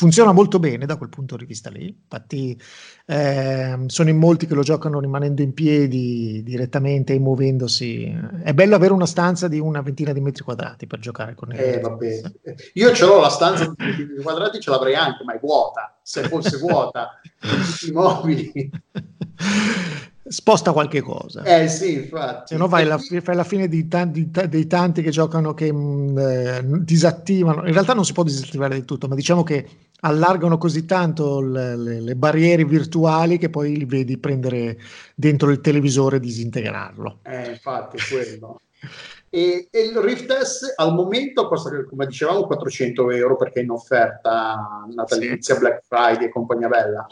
funziona molto bene da quel punto di vista lì. Infatti, eh, sono in molti che lo giocano rimanendo in piedi direttamente e muovendosi. È bello avere una stanza di una ventina di metri quadrati per giocare con
il eh, vabbè. Io ce l'ho la stanza di di quadrati, ce l'avrei anche, ma è vuota. Se fosse vuota, tutti i mobili.
sposta qualche cosa.
Eh sì, infatti.
Se no fai la, fai la fine di tanti, dei tanti che giocano che mh, mm, eh, disattivano. In realtà non si può disattivare del tutto, ma diciamo che allargano così tanto le, le, le, barriere virtuali che poi li vedi prendere dentro il televisore e disintegrarlo.
Eh, infatti, quello. e, e, il Rift S al momento costa, come dicevamo, 400 euro perché è in offerta natalizia, sì. Black Friday e compagnia bella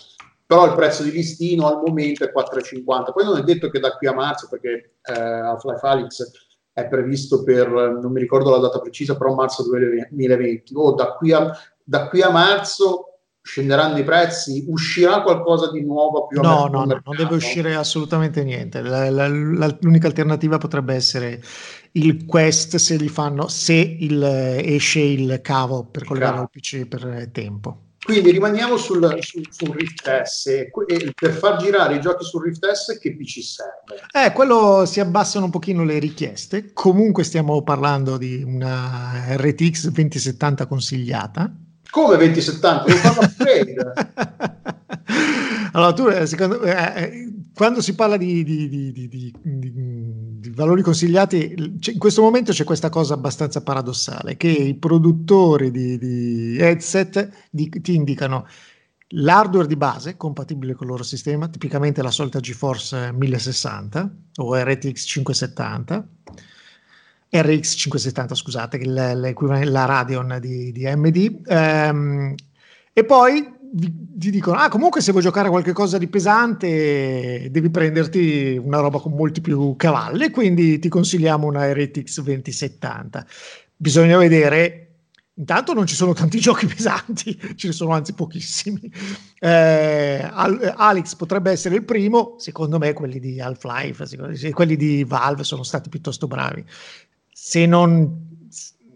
però il prezzo di listino al momento è 4,50. Poi non è detto che da qui a marzo, perché eh, Half-Life Alyx è previsto per, non mi ricordo la data precisa, però marzo 2020, o da qui a, da qui a marzo scenderanno i prezzi, uscirà qualcosa di nuovo più
No, no, no, non deve uscire assolutamente niente. La, la, la, l'unica alternativa potrebbe essere il Quest se, li fanno, se il, esce il cavo per collegare al PC per tempo.
Quindi rimaniamo sul, sul, sul Rift S. E per far girare i giochi sul Rift S, che PC serve?
Eh, quello si abbassano un pochino le richieste. Comunque stiamo parlando di una RTX 2070 consigliata.
Come 2070? Non fanno upgrade.
allora, tu, eh, secondo, eh, eh, quando si parla di, di, di, di, valori consigliati, in questo momento c'è questa cosa abbastanza paradossale, che i produttori di, headset ti indicano l'hardware di base compatibile con il loro sistema, tipicamente la solita GeForce 1060 o RTX 570, RX 570 scusate, l'equivalente la Radeon di, di AMD, ehm, e poi ti dicono, ah comunque se vuoi giocare qualcosa di pesante devi prenderti una roba con molti più cavalli, quindi ti consigliamo una RTX 2070. Bisogna vedere Intanto non ci sono tanti giochi pesanti, ce ne sono anzi pochissimi. Eh, Alex potrebbe essere il primo, secondo me quelli di Half-Life, quelli di Valve sono stati piuttosto bravi. Se non,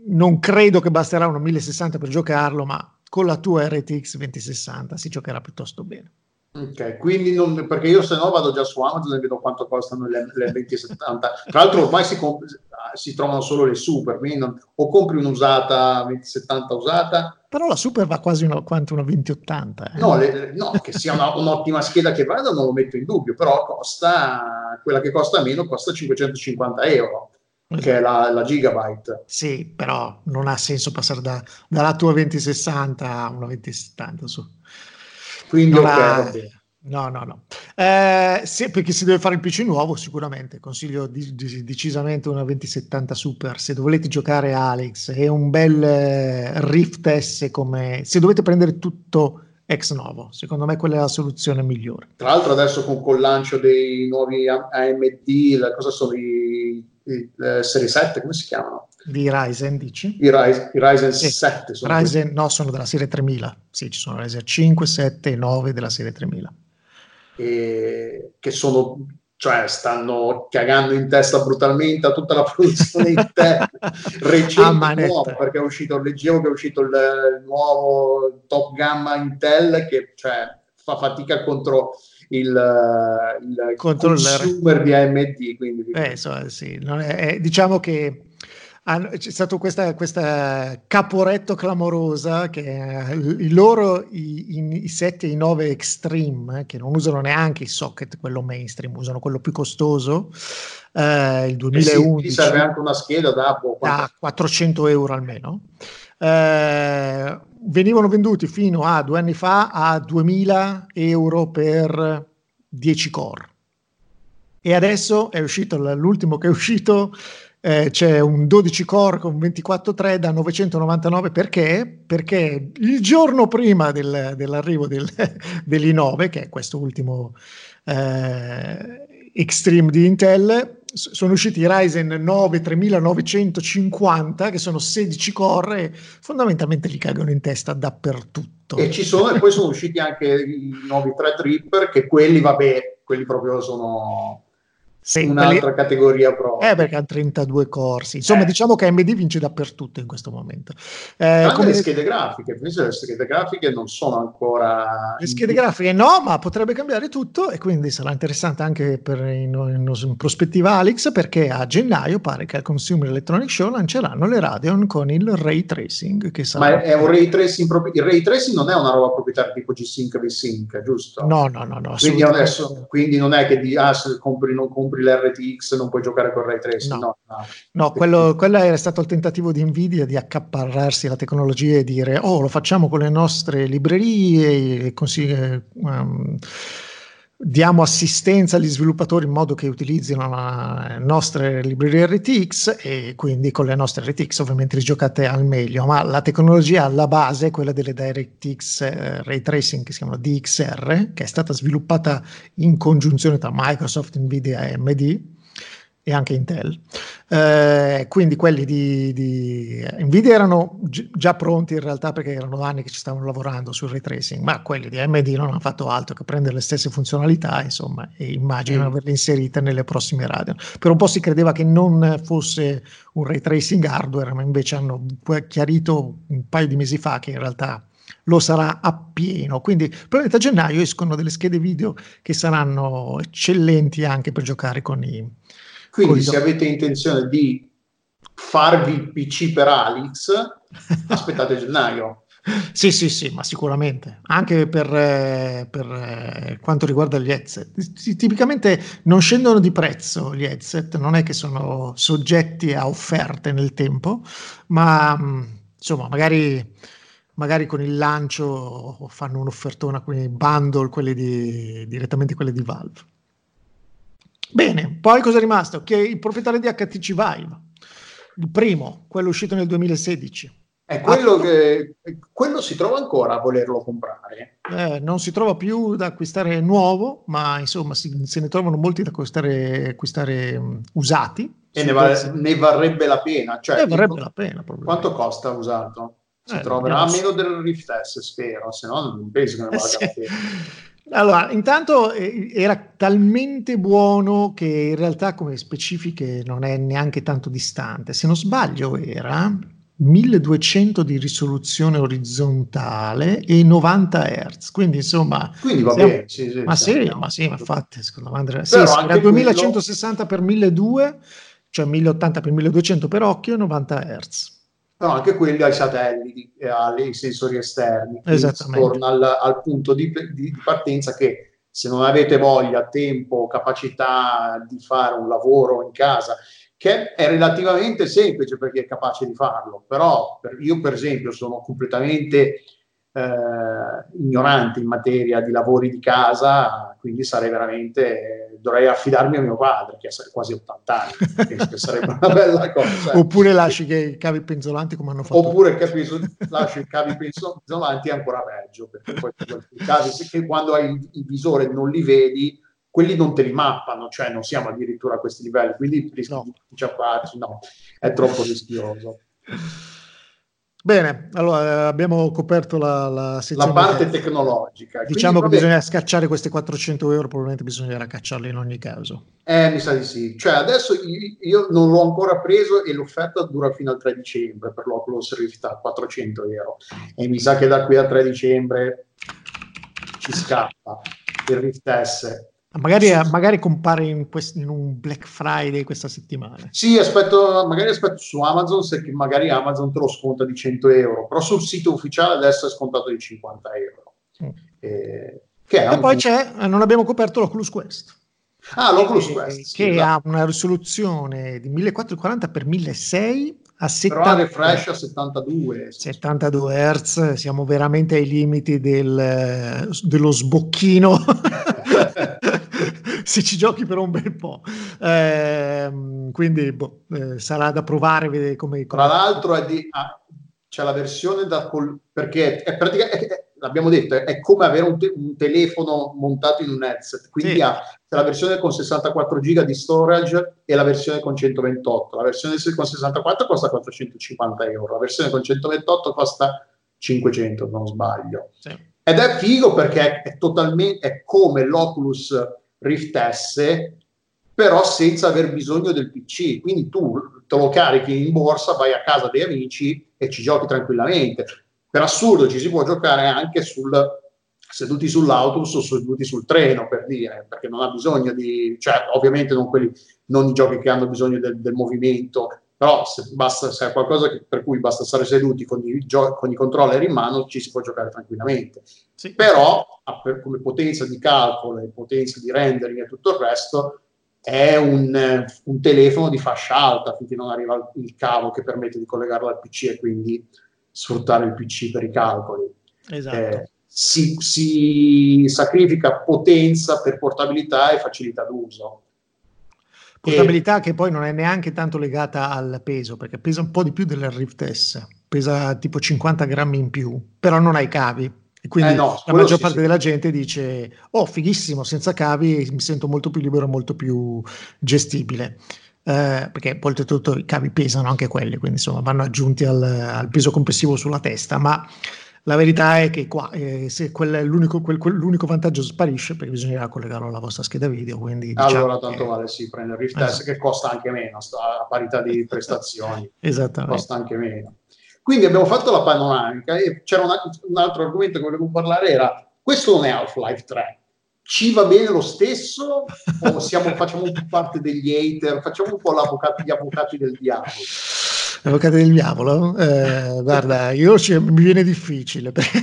non credo che basterà una 1060 per giocarlo, ma con la tua RTX 2060 si giocherà piuttosto bene.
Ok, quindi non, perché io se no vado già su Amazon e vedo quanto costano le, le 2070. Tra l'altro ormai si, comp- si, trovano solo le super, quindi non, o compri un'usata 2070 usata.
Però la super va quasi una, quanto una 2080.
Eh? No, le, no, che sia una, un'ottima scheda che vada non lo metto in dubbio, però costa, quella che costa meno costa 550 euro che è la, la, gigabyte.
Sì, però non ha senso passare da, dalla tua 2060 a una 2070 su.
Quindi non ok, ha...
No, no, no. Eh, sì, perché si deve fare il PC nuovo, sicuramente. Consiglio di, di, decisamente una 2070 Super. Se volete giocare Alex, è un bel eh, Rift S come... Se dovete prendere tutto ex novo, secondo me quella è la soluzione migliore.
Tra l'altro adesso con, con il lancio dei nuovi AMD, cosa sono i eh, serie 7, come si chiamano?
Di Ryzen, dici?
I, Ryzen, i Ryzen sì. 7
sono Ryzen, no, sono della serie 3000. Sì, ci sono Ryzen 5, 7 e 9 della serie 3000.
E che sono cioè stanno cagando in testa brutalmente a tutta la produzione interna recente nuovo, perché è uscito, leggevo che è uscito il, il nuovo top gamma Intel che cioè, fa fatica contro il, il consumer di AMD. Quindi,
eh, so, sì, è, è, diciamo che hanno, c'è stato questa, questa caporetto clamorosa che i loro i, i, i 7 e i 9 Extreme eh, che non usano neanche il socket quello mainstream usano quello più costoso eh, il 2011 eh sì,
serve anche una scheda da,
da 400 euro almeno eh, venivano venduti fino a due anni fa a 2000 euro per 10 core. E adesso è uscito l'ultimo che è uscito eh, c'è un 12 core con 24 thread a 999 perché? Perché il giorno prima del, dell'arrivo del, dell'i9, che è questo ultimo eh, Extreme di Intel, sono usciti i Ryzen 9 3950 che sono 16 core e fondamentalmente li cagano in testa dappertutto.
E ci sono, e poi sono usciti anche i nuovi Threadripper che quelli, vabbè, quelli proprio sono
Sì,
un'altra
quelli-
categoria proprio.
Eh, perché ha 32 corsi. Insomma,
Eh.
diciamo che AMD vince dappertutto in questo momento. Eh,
Anche
come-
le schede grafiche, penso le schede grafiche non sono ancora...
Le schede grafiche no, ma potrebbe cambiare tutto e quindi sarà interessante anche per in, in- in prospettiva Alex perché a gennaio pare che al Consumer Electronic Show lanceranno le Radeon con il ray tracing che sarà...
Ma è, un ray tracing, proprio- il ray tracing non è una roba proprietaria tipo G-Sync V-Sync, giusto?
No, no, no, no.
Quindi, adesso, quindi non è che di, ah, se compri, non compri l'RTX non puoi giocare con ray tracing,
No.
no. no.
No, quello, quello era stato il tentativo di Nvidia di accaparrarsi la tecnologia e dire oh lo facciamo con le nostre librerie e così um, diamo assistenza agli sviluppatori in modo che utilizzino le nostre librerie RTX e quindi con le nostre RTX ovviamente li giocate al meglio, ma la tecnologia alla base è quella delle DirectX eh, Ray Tracing che si chiamano DXR, che è stata sviluppata in congiunzione tra Microsoft, Nvidia e AMD e anche Intel. Eh, quindi quelli di, di Nvidia erano gi- già pronti in realtà perché erano anni che ci stavano lavorando sul ray tracing, ma quelli di AMD non hanno fatto altro che prendere le stesse funzionalità insomma, e immaginano
Mm.
averle inserite nelle prossime radio. Per un po' si credeva che non fosse un ray tracing hardware, ma invece hanno chiarito un paio di mesi fa che in realtà lo sarà appieno. Quindi probabilmente a gennaio escono delle schede video che saranno eccellenti anche per giocare con i
Quindi
Con
se avete intenzione di farvi il PC per Alex, aspettate gennaio.
Sì, sì, sì, ma sicuramente, anche per, eh, per, eh, quanto riguarda gli headset. Ti- Tipicamente non scendono di prezzo gli headset, non è che sono soggetti a offerte nel tempo, ma mh, insomma, magari, magari con il lancio fanno un'offertona con i bundle, quelli di, direttamente quelli di Valve. Bene, poi cosa è rimasto? Che il proprietario di HTC Vive, il primo, quello uscito nel 2016.
È quello che quello si trova ancora a volerlo comprare.
Eh, non si trova più da acquistare nuovo, ma insomma si- se ne trovano molti da acquistare, acquistare mh, usati.
E ne, va-
sì.
ne varrebbe la pena. Cioè,
Eh, varrebbe
dico,
la pena.
quanto costa usato? Si
Eh,
troverà a meno del Rift S, spero, se no non penso che ne
Eh,
valga
sì.
la pena.
Allora, intanto eh, era talmente buono che in realtà come specifiche non è neanche tanto distante. Se non sbaglio era 1200 di risoluzione orizzontale e 90 Hz. Quindi insomma,
Quindi va
Siamo-
bene. Sì, sì,
ma sì,
siamo-
ma sì, ma infatti, secondo me Andrea, sì, era
quello-
2160 x 1200, cioè 1080 x 1200 per occhio e 90 Hz.
Però anche quelli ai satelliti e ai sensori esterni.
Esattamente.
torna al, al punto di, di- di partenza che se non avete voglia, tempo, capacità di fare un lavoro in casa, che è relativamente semplice per chi è capace di farlo, però per- io per esempio sono completamente eh, ignorante in materia di lavori di casa, quindi sarei veramente, dovrei affidarmi a mio padre, che ha quasi 80 anni, che sarebbe una bella cosa.
Oppure lasci che i cavi penzolanti come hanno fatto.
Oppure capisco, lascio i cavi penzolanti ancora peggio, perché poi i cavi che quando hai il, visore non li vedi, quelli non te li mappano, cioè non siamo addirittura a questi livelli, quindi rischi
No.
di inciamparci, no, è troppo rischioso.
Bene, allora abbiamo coperto la, la.
La parte tecnologica. Quindi,
Diciamo che
vabbè,
bisogna scacciare questi 400 euro, probabilmente bisognerà cacciarli in ogni caso.
Eh, mi sa di sì. Cioè, adesso io, io non l'ho ancora preso e l'offerta dura fino al 3 dicembre per l'Oculus Rift a 400 euro. E mi sa che da qui al 3 dicembre ci scappa il Rift S.
Magari, magari compare in, quest- in un Black Friday questa settimana.
Sì, aspetto, magari aspetto su Amazon se che magari Amazon te lo sconta di 100 euro, però sul sito ufficiale adesso è scontato di 50 euro.
Mm.
Eh,
E
un-
poi c'è, eh, non abbiamo coperto l'Oculus Quest.
Ah, l'Oculus
che-
Quest, sì,
che
esatto.
ha una risoluzione di 1440 x 1600 a
però ha
70
refresh a 72.
72 Hz, siamo veramente ai limiti del- dello sbocchino se ci giochi per un bel po'. Eh, quindi boh, eh, sarà da provare, vedere come...
Tra l'altro è di, ah, c'è la versione da... Col, perché è praticamente... L'abbiamo detto, è come avere un, te- un, telefono montato in un headset, quindi sì. ha la versione con 64 giga di storage e la versione con 128. La versione con 64 costa 450 euro, la versione con 128 costa 500, se non sbaglio. Sì. Ed è figo perché è, totalmente è come l'Oculus Rift S, però senza aver bisogno del PC. Quindi tu te lo carichi in borsa, vai a casa dei amici e ci giochi tranquillamente. Per assurdo ci si può giocare anche sul, seduti sull'autobus o seduti sul treno, per dire, perché non ha bisogno di... cioè ovviamente non, quelli, non i giochi che hanno bisogno del, del movimento però se, basta, se è qualcosa che, per cui basta stare seduti con i, gio- con i, controller in mano ci si può giocare tranquillamente. Sì. Però per, come potenza di calcolo e potenza di rendering e tutto il resto è un, un, telefono di fascia alta finché non arriva il cavo che permette di collegarlo al PC e quindi sfruttare il PC per i calcoli.
Esatto. Eh,
si, si sacrifica potenza per portabilità e facilità d'uso
Portabilità e... che poi non è neanche tanto legata al peso, perché pesa un po' di più del Rift S, pesa tipo 50 grammi in più, però non hai cavi. E quindi eh no, la maggior sì, parte sì. della gente dice: Oh, fighissimo, senza cavi mi sento molto più libero, molto più gestibile. Eh, perché oltretutto i cavi pesano anche quelli, quindi insomma vanno aggiunti al, al peso complessivo sulla testa. Ma la verità è che qua, eh, se quel, l'unico, quel, l'unico, vantaggio sparisce, perché bisognerà collegarlo alla vostra scheda video. Quindi,
diciamo allora, tanto che... vale sì, prendere Rift esatto. S che costa anche meno, a parità di prestazioni.
Esattamente.
Costa anche meno. Quindi abbiamo fatto la panoramica e c'era una, un altro argomento che volevo parlare, era questo non è Half-Life 3, ci va bene lo stesso o siamo, facciamo un po' parte degli hater, facciamo un po' gli avvocati del diavolo?
Avvocati del diavolo? Eh, guarda, io c- mi viene difficile perché,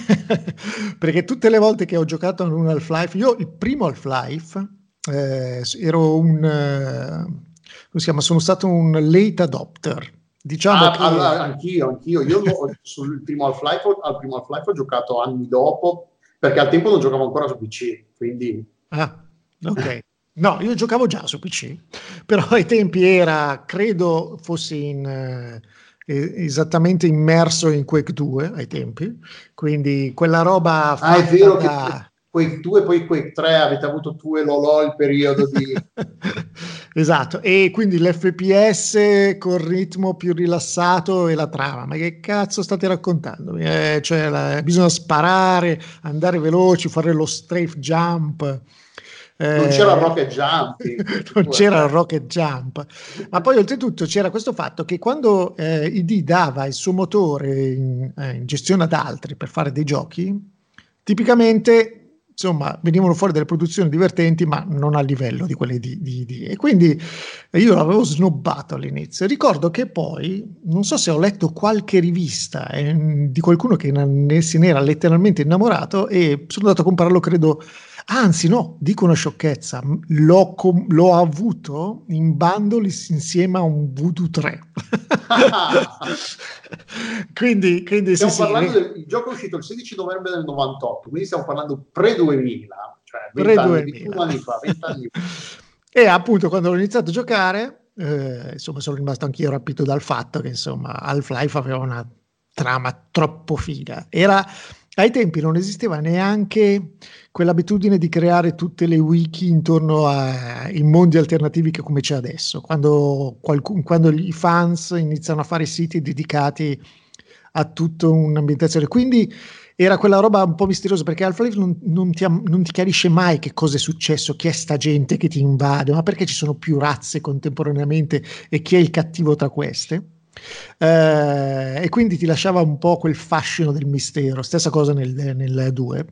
perché, tutte le volte che ho giocato in un Half-Life, io il primo Half-Life eh, ero un... Eh, come si chiama? Sono stato un late adopter. Diciamo
ah, che... allora, anch'io, anch'io. Io sul primo Half-Life, al primo Half-Life ho giocato anni dopo perché al tempo non giocavo ancora su PC, quindi...
Ah, ok. No, io giocavo già su PC, però ai tempi era, credo fossi in, eh, esattamente immerso in Quake 2 ai tempi, quindi quella roba...
Ah, è vero da... che Quake 2 e poi Quake 3 avete avuto tu e Lolo il periodo di...
esatto, e quindi l'FPS col ritmo più rilassato e la trama, ma che cazzo state raccontando? Eh, cioè, la... bisogna sparare, andare veloci, fare lo strafe jump
non c'era il eh, rocket jump.
non c'era il rocket jump. Ma poi oltretutto c'era questo fatto che quando eh, ID dava il suo motore in, eh, in, gestione ad altri per fare dei giochi, tipicamente insomma venivano fuori delle produzioni divertenti ma non a livello di quelle di, di, di. e quindi io l'avevo snobbato all'inizio ricordo che poi non so se ho letto qualche rivista eh, di qualcuno che ne, se ne era letteralmente innamorato e sono andato a comprarlo credo Anzi, no, dico una sciocchezza, l'ho, com- l'ho avuto in bundle insieme a un Voodoo 3. quindi, quindi
stiamo
sì,
parlando sì. del il gioco è uscito il 16 novembre del 98, quindi stiamo parlando pre-2000, cioè 20 anni, anni fa, 20 anni fa.
E appunto quando ho iniziato a giocare, eh, insomma, sono rimasto anch'io rapito dal fatto che insomma Half-Life aveva una trama troppo figa. Era ai tempi non esisteva neanche quell'abitudine di creare tutte le wiki intorno ai mondi alternativi che come c'è adesso, quando, qualcun, quando i fans iniziano a fare siti dedicati a tutta un'ambientazione. Quindi era quella roba un po' misteriosa perché Half-Life non, non, ti, non, ti, chiarisce mai che cosa è successo, chi è sta gente che ti invade, ma perché ci sono più razze contemporaneamente e chi è il cattivo tra queste. Eh, e quindi ti lasciava un po' quel fascino del mistero. Stessa cosa nel, nel 2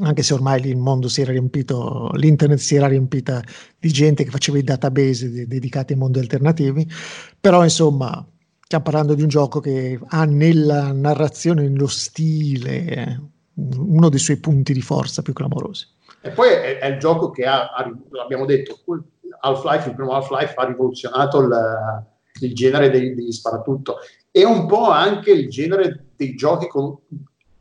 anche se ormai il mondo si era riempito, l'internet si era riempita di gente che faceva i database de- dedicati ai mondi alternativi, però insomma stiamo parlando di un gioco che ha nella narrazione, nello stile, uno dei suoi punti di forza più clamorosi.
E poi è, è il gioco che ha, ha, abbiamo detto, Half-Life, il primo Half-Life ha rivoluzionato il, il genere degli, degli sparatutto. E un po' anche il genere dei giochi con,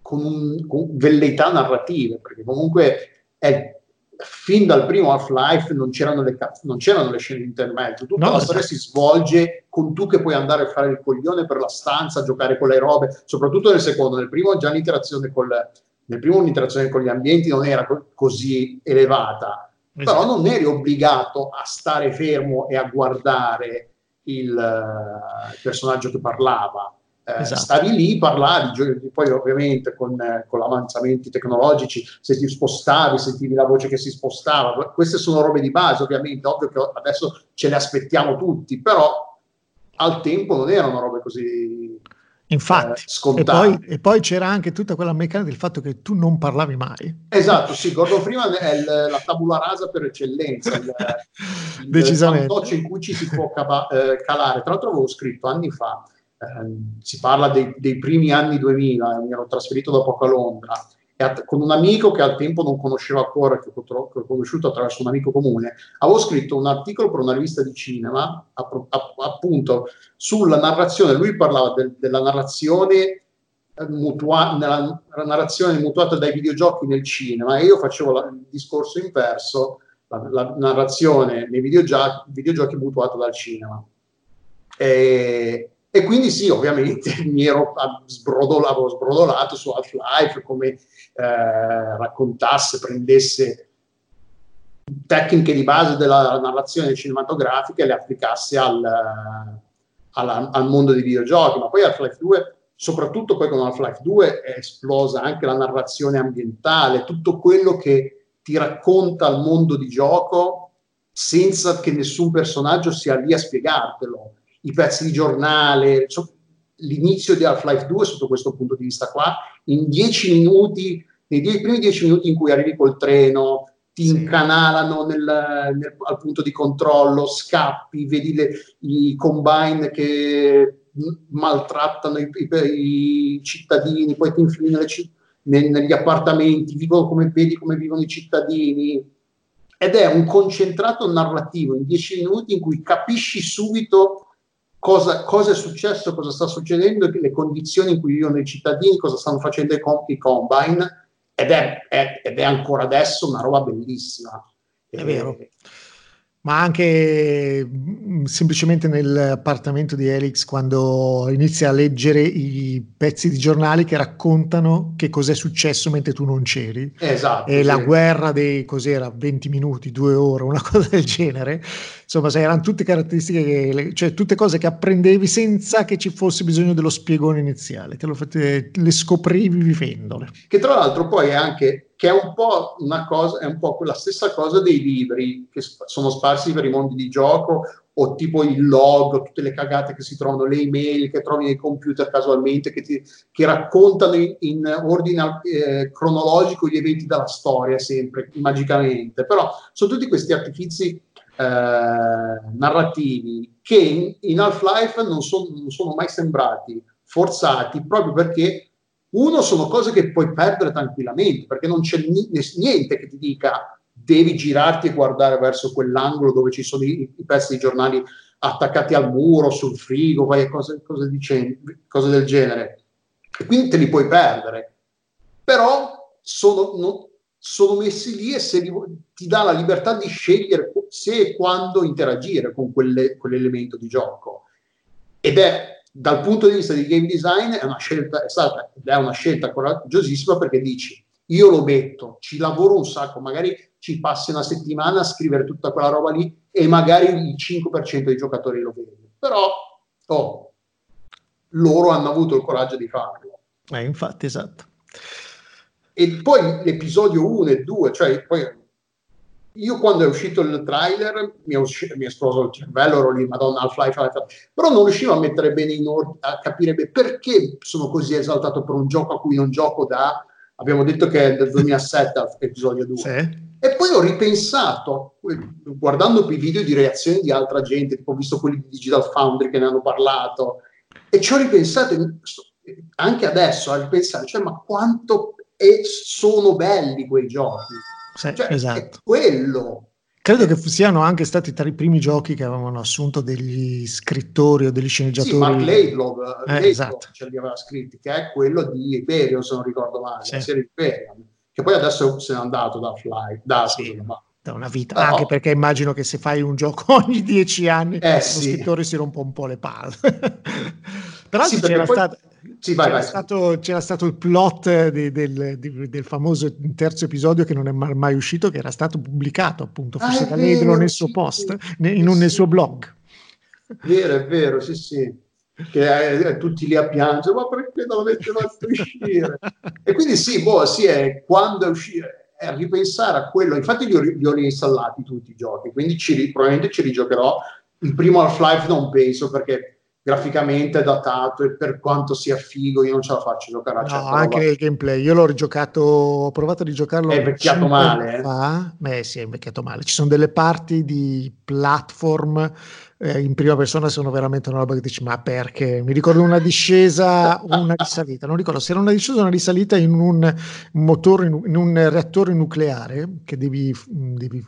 con, un, con velleità narrative, perché comunque è, fin dal primo Half-Life non c'erano le, non c'erano le scene di intermezzo, tutta
No,
la storia si svolge con tu che puoi andare a fare il coglione per la stanza, giocare con le robe, soprattutto nel secondo, nel primo già l'interazione col, nel primo l'interazione con gli ambienti non era co- così elevata, però
Esatto.
non eri obbligato a stare fermo e a guardare il, eh, il personaggio che parlava. Eh,
Esatto.
Stavi lì, parlavi, poi ovviamente con, eh, con avanzamenti tecnologici, se ti spostavi, sentivi la voce che si spostava. Queste sono robe di base, ovviamente, ovvio che adesso ce le aspettiamo tutti, però al tempo non erano robe così
Infatti,
eh,
e, poi, e poi c'era anche tutta quella meccanica del fatto che tu non parlavi mai.
Esatto, sì, Gordon Freeman è il- la tabula rasa per eccellenza, il, il
Decisamente.
in cui ci si può cava- eh, calare. Tra l'altro avevo scritto anni fa, ehm, si parla dei, dei primi anni 2000, mi ero trasferito da poco a Londra, con un amico che al tempo non conoscevo ancora, che ho, conosciuto attraverso un amico comune, avevo scritto un articolo per una rivista di cinema, appunto, sulla narrazione, lui parlava del- della narrazione eh, mutua- narrazione mutuata dai videogiochi nel cinema e io facevo la- il discorso inverso, la, la narrazione nei videogiochi, videogiochi mutuata dal cinema. E, e quindi sì, ovviamente mi ero a- sbrodol- avevo sbrodolato su Half-Life come eh, raccontasse, prendesse tecniche di base della narrazione cinematografica e le applicasse al, alla- al mondo dei videogiochi. Ma poi Half-Life 2, soprattutto poi con Half-Life 2, è esplosa anche la narrazione ambientale, tutto quello che ti racconta il mondo di gioco senza che nessun personaggio sia lì a spiegartelo. I pezzi di giornale, l'inizio di Half-Life 2 sotto questo punto di vista qua, in dieci minuti, nei die- primi dieci minuti in cui arrivi col treno, ti
Sì.
incanalano nel- nel- al punto di controllo, scappi, vedi le- i combine che maltrattano i, i- i cittadini, poi ti infili nelle ci- ne- negli appartamenti, vivono come, vedi come vivono i cittadini. Ed è un concentrato narrativo in dieci minuti in cui capisci subito cosa, cosa è successo, cosa sta succedendo, le condizioni in cui vivono i cittadini, cosa stanno facendo i, com- i combine, ed è, è- ed è ancora adesso una roba bellissima.
È
Eh,
vero. Ma anche mh, semplicemente nell'appartamento di Elix quando inizia a leggere i pezzi di giornali che raccontano che cos'è successo mentre tu non c'eri.
Esatto.
E
sì.
la guerra dei cos'era 20 minuti, due ore, una cosa del genere. Insomma, sai, erano tutte caratteristiche, che, cioè tutte cose che apprendevi senza che ci fosse bisogno dello spiegone iniziale, te lo fate- le scoprivi vivendole.
che tra l'altro poi è anche che è un cosa, è un po' quella stessa cosa dei libri che sono sparsi per i mondi di gioco o tipo il log, tutte le cagate che si trovano, le email che trovi nei computer casualmente, che, ti, che raccontano in, in ordine eh, cronologico gli eventi della storia sempre, magicamente. Però sono tutti questi artifici eh, narrativi che in, in Half-Life non, son- non sono mai sembrati forzati proprio perché uno sono cose che puoi perdere tranquillamente perché non c'è niente che ti dica devi girarti e guardare verso quell'angolo dove ci sono i, i pezzi di giornali attaccati al muro, sul frigo, cose, cose, dicen- cose del genere. E quindi te li puoi perdere. Però sono, non- sono messi lì e li ti dà la libertà di scegliere se e quando interagire con quelle- quell'elemento di gioco. Ed è dal punto di vista di game design è una scelta, è stata è una scelta coraggiosissima perché dici io lo metto, ci lavoro un sacco, magari ci passi una settimana a scrivere tutta quella roba lì e magari il 5% dei giocatori lo vede. Però oh, loro hanno avuto il coraggio di farlo.
Eh, infatti, esatto.
E poi l'episodio 1 e 2, cioè poi io quando è uscito il trailer mi è, usci- mi è esploso il cervello, ero lì, madonna, Half-Life, Half-Life, però non riuscivo a mettere bene in ordine, a capire bene perché sono così esaltato per un gioco a cui non gioco da, abbiamo detto che è del 2007 episodio 2.
Sì.
E poi ho ripensato, guardando i video di reazioni di altra gente, tipo ho visto quelli di Digital Foundry che ne hanno parlato, e ci ho ripensato anche adesso a ripensare, cioè ma quanto e sono belli quei giochi.
Sì,
Cioè,
esatto.
quello.
Credo che siano anche stati tra i primi giochi che avevano assunto degli scrittori o degli sceneggiatori.
Sì, Mark Laidlaw,
Eh,
Laidlaw
esatto.
ce li aveva scritti, che è quello di Hyperion, se non ricordo male,
Sì.
la serie Hyperion. che poi adesso se n'è andato da Fly, da,
Sì.
scusa, ma-
da una vita,
Però-
anche perché immagino che se fai un gioco ogni dieci anni
Eh,
lo
sì.
scrittore si rompa un po' le palle. Peraltro
Sì,
c'era,
poi-
stato,
Sì, vai,
c'era,
vai.
stato, c'era stato il plot di- del, di- del famoso terzo episodio che non è ma- mai uscito, che era stato pubblicato appunto,
Ah,
forse
è
da
vero,
nel suo post,
sì.
ne- in un- nel suo blog.
Vero, è vero, sì, sì. Che eh, tutti lì a piangere, ma perché non l'avete fatto uscire? E quindi sì, boh, sì, è quando è uscire, è ripensare a quello. Infatti li ho, li ho reinstallati tutti i giochi, quindi ci, probabilmente ci rigiocherò. Il primo Half-Life non penso perché graficamente è datato e per quanto sia figo io non ce la faccio giocare a
No,
certa
anche
roba.
nel gameplay. Io l'ho rigiocato, ho provato a rigiocarlo.
È invecchiato male, eh.
Fa. Beh, sì, è invecchiato male. Ci sono delle parti di platform eh, in prima persona sono veramente una roba che dici, ma perché? Mi ricordo una discesa una risalita. Non ricordo se era una discesa o una risalita in un motore, in un reattore nucleare che devi, devi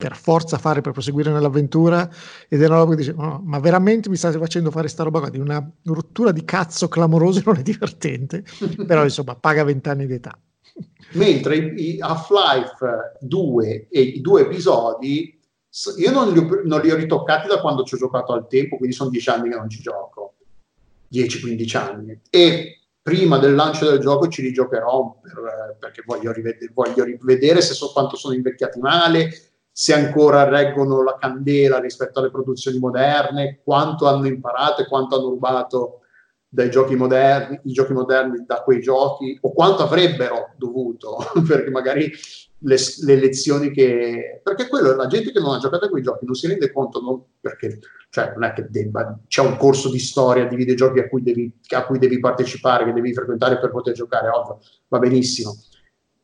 per forza fare per proseguire nell'avventura ed è una roba che dice no, ma veramente mi state facendo fare sta roba qua di una rottura di cazzo clamorosa non è divertente però insomma paga vent'anni d'età
Mentre i, i Half-Life 2 e i due episodi, io non li, ho, non li ho ritoccati da quando ci ho giocato al tempo, quindi sono dieci anni che non ci gioco, 10-15 anni. E prima del lancio del gioco ci rigiocherò per, eh, perché voglio, rived- voglio rivedere se so quanto sono invecchiati male, se ancora reggono la candela rispetto alle produzioni moderne, quanto hanno imparato e quanto hanno rubato dai giochi moderni, i giochi moderni da quei giochi, o quanto avrebbero dovuto, perché magari le, le lezioni che... Perché quello, la gente che non ha giocato a quei giochi non si rende conto, non, perché cioè, non è che debba, c'è un corso di storia di videogiochi a cui devi, a cui devi partecipare, che devi frequentare per poter giocare, ovvio, va benissimo.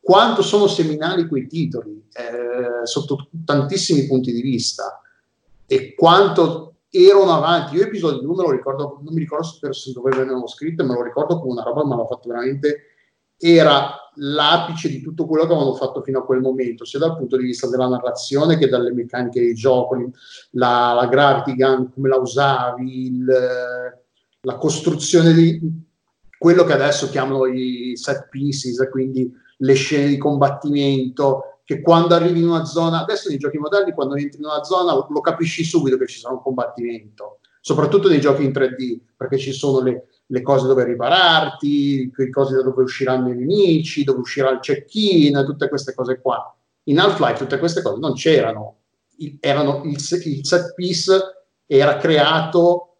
Quanto sono seminali quei titoli, eh, sotto tantissimi punti di vista, e quanto erano avanti. Io episodio 1 me lo ricordo, non mi ricordo se, dove venivano scritte, me lo ricordo come una roba mi aveva fatto veramente. Era l'apice di tutto quello che avevano fatto fino a quel momento, sia dal punto di vista della narrazione che dalle meccaniche di gioco, la, la gravity gun, come la usavi, il, la costruzione di quello che adesso chiamano i set pieces, quindi le scene di combattimento, che quando arrivi in una zona, adesso nei giochi moderni, quando entri in una zona lo capisci subito che ci sarà un combattimento, soprattutto nei giochi in 3D, perché ci sono le, le cose dove ripararti, le cose da dove usciranno i nemici, dove uscirà il check-in, tutte queste cose qua. In Half-Life tutte queste cose non c'erano, erano il, il set piece era creato,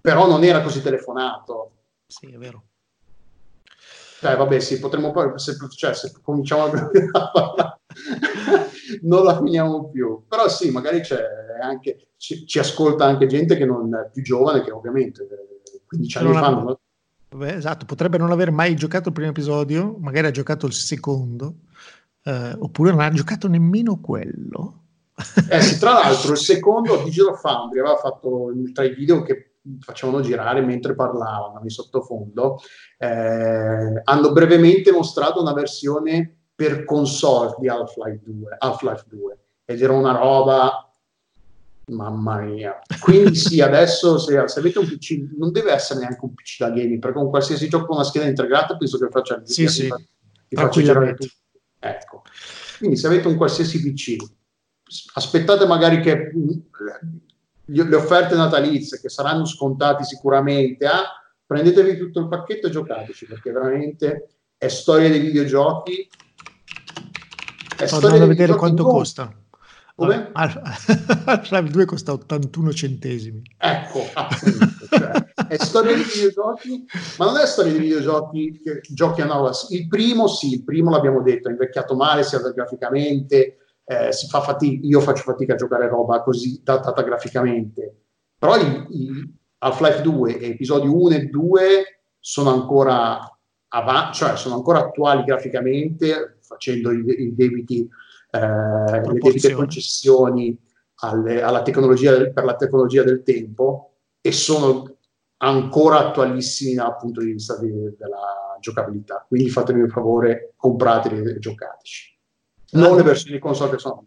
però non era così telefonato.
Sì, è vero.
Cioè, vabbè, sì, potremmo poi, se, cioè, se cominciamo a parlare, non la finiamo più. Però sì, magari c'è anche, ci, ci, ascolta anche gente che non è più giovane, che ovviamente 15 anni fa... Non...
Beh, esatto, potrebbe non aver mai giocato il primo episodio, magari ha giocato il secondo, eh, oppure non ha giocato nemmeno quello.
Eh sì, tra l'altro il secondo Digital Foundry aveva fatto tra i video che facevano girare mentre parlavano in sottofondo, eh, hanno brevemente mostrato una versione per console di Half-Life 2, Half-Life 2 ed era una roba, mamma mia. Quindi sì, adesso se, se, avete un PC, non deve essere neanche un PC da gaming, perché con qualsiasi gioco con una scheda integrata penso che faccia,
sì,
ti,
sì.
faccia girare tutto. Ecco. Quindi se avete un qualsiasi PC, aspettate magari che le offerte natalizie che saranno scontate sicuramente, ah, prendetevi tutto il pacchetto e giocateci perché veramente è storia dei videogiochi.
È Sto storia a vedere quanto non... costa.
Come?
Half-Life 2 costa 81 centesimi.
Ecco, cioè, è storia di videogiochi, ma non è storia di videogiochi che giochi a nuova. Il primo sì, il primo l'abbiamo detto, è invecchiato male sia graficamente, eh, si fa fatica, io faccio fatica a giocare roba così datata graficamente, però i, i Half-Life 2 e episodi 1 e 2 sono ancora, av- cioè sono ancora attuali graficamente, facendo i, i debiti, eh, le debite concessioni alle, alla tecnologia del, per la tecnologia del tempo e sono ancora attualissimi dal punto di vista di, della giocabilità. Quindi fatemi un favore, comprateli e giocateci non le versioni console che sono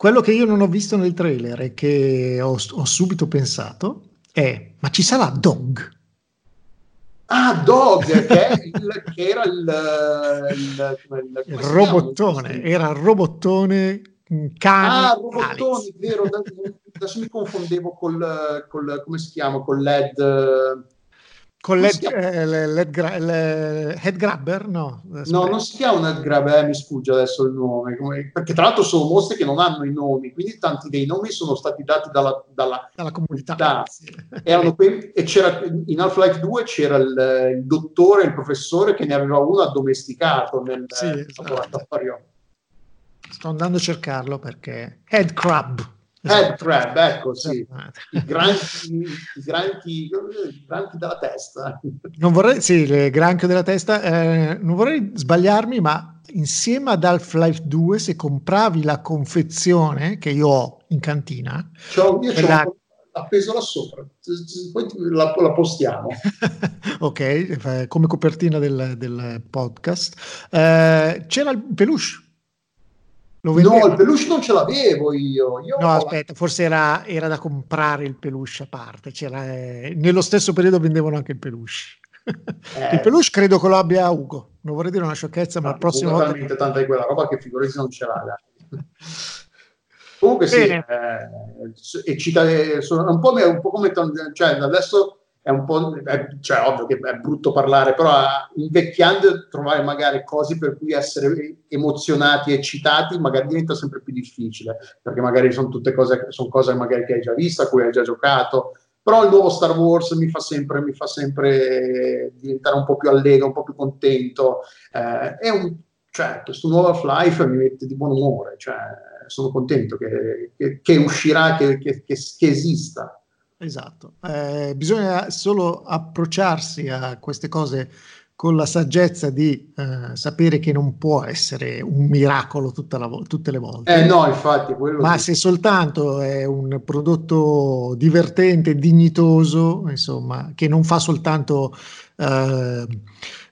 quello che io non ho visto nel trailer e che ho, ho subito pensato è ma ci sarà Dog?
Ah, Dog, che, il, che era il, il,
il, il robottone, era il robottone cane.
Ah, robottone, vero, adesso mi confondevo col, col, come si chiama, con LED
con l'head, eh, l'head, gra- l'head grabber? No,
no, non si chiama un head grabber, eh, mi sfugge adesso il nome, perché tra l'altro sono mostre che non hanno i nomi, quindi tanti dei nomi sono stati dati dalla, dalla,
dalla comunità.
E c'era, in Half-Life 2 c'era il, il, dottore, il professore che ne aveva uno addomesticato nel sì, esatto. laboratorio.
Sto andando a cercarlo perché Head Crab
Head crab, ecco sì, i granchi, i, granchi, i granchi della testa.
Non vorrei, sì, il granchio della testa, eh, non vorrei sbagliarmi, ma insieme ad Half-Life 2, se compravi la confezione che io ho in cantina,
c'ho, io la... appeso là sopra, poi la, la postiamo.
ok, eh, come copertina del, del podcast. Eh, c'era il peluche
No, il peluche non ce l'avevo io. io
no, aspetta, forse era, era, da comprare il peluche a parte. C'era, eh, nello stesso periodo vendevano anche il peluche. Eh. il peluche credo che lo abbia Ugo. Non vorrei dire una sciocchezza, ma la prossima volta.
talmente tanta di quella roba che figurati non ce l'ha. Comunque Bene. sì, eh, e cita, sono un po', un po' come cioè, adesso è un po', è, cioè ovvio che è brutto parlare, però invecchiando trovare magari cose per cui essere emozionati, eccitati, magari diventa sempre più difficile, perché magari sono tutte cose, sono cose magari che hai già visto, a cui hai già giocato, però il nuovo Star Wars mi fa sempre, mi fa sempre diventare un po' più allegro, un po' più contento, eh, è un, cioè, questo nuovo Half-Life mi mette di buon umore, cioè, sono contento che, che, che uscirà, che, che esista.
Esatto, eh, bisogna solo approcciarsi a queste cose con la saggezza di eh, sapere che non può essere un miracolo vo- tutte le volte.
Eh no, infatti,
ma sì. se soltanto è un prodotto divertente, dignitoso, insomma, che non fa soltanto eh,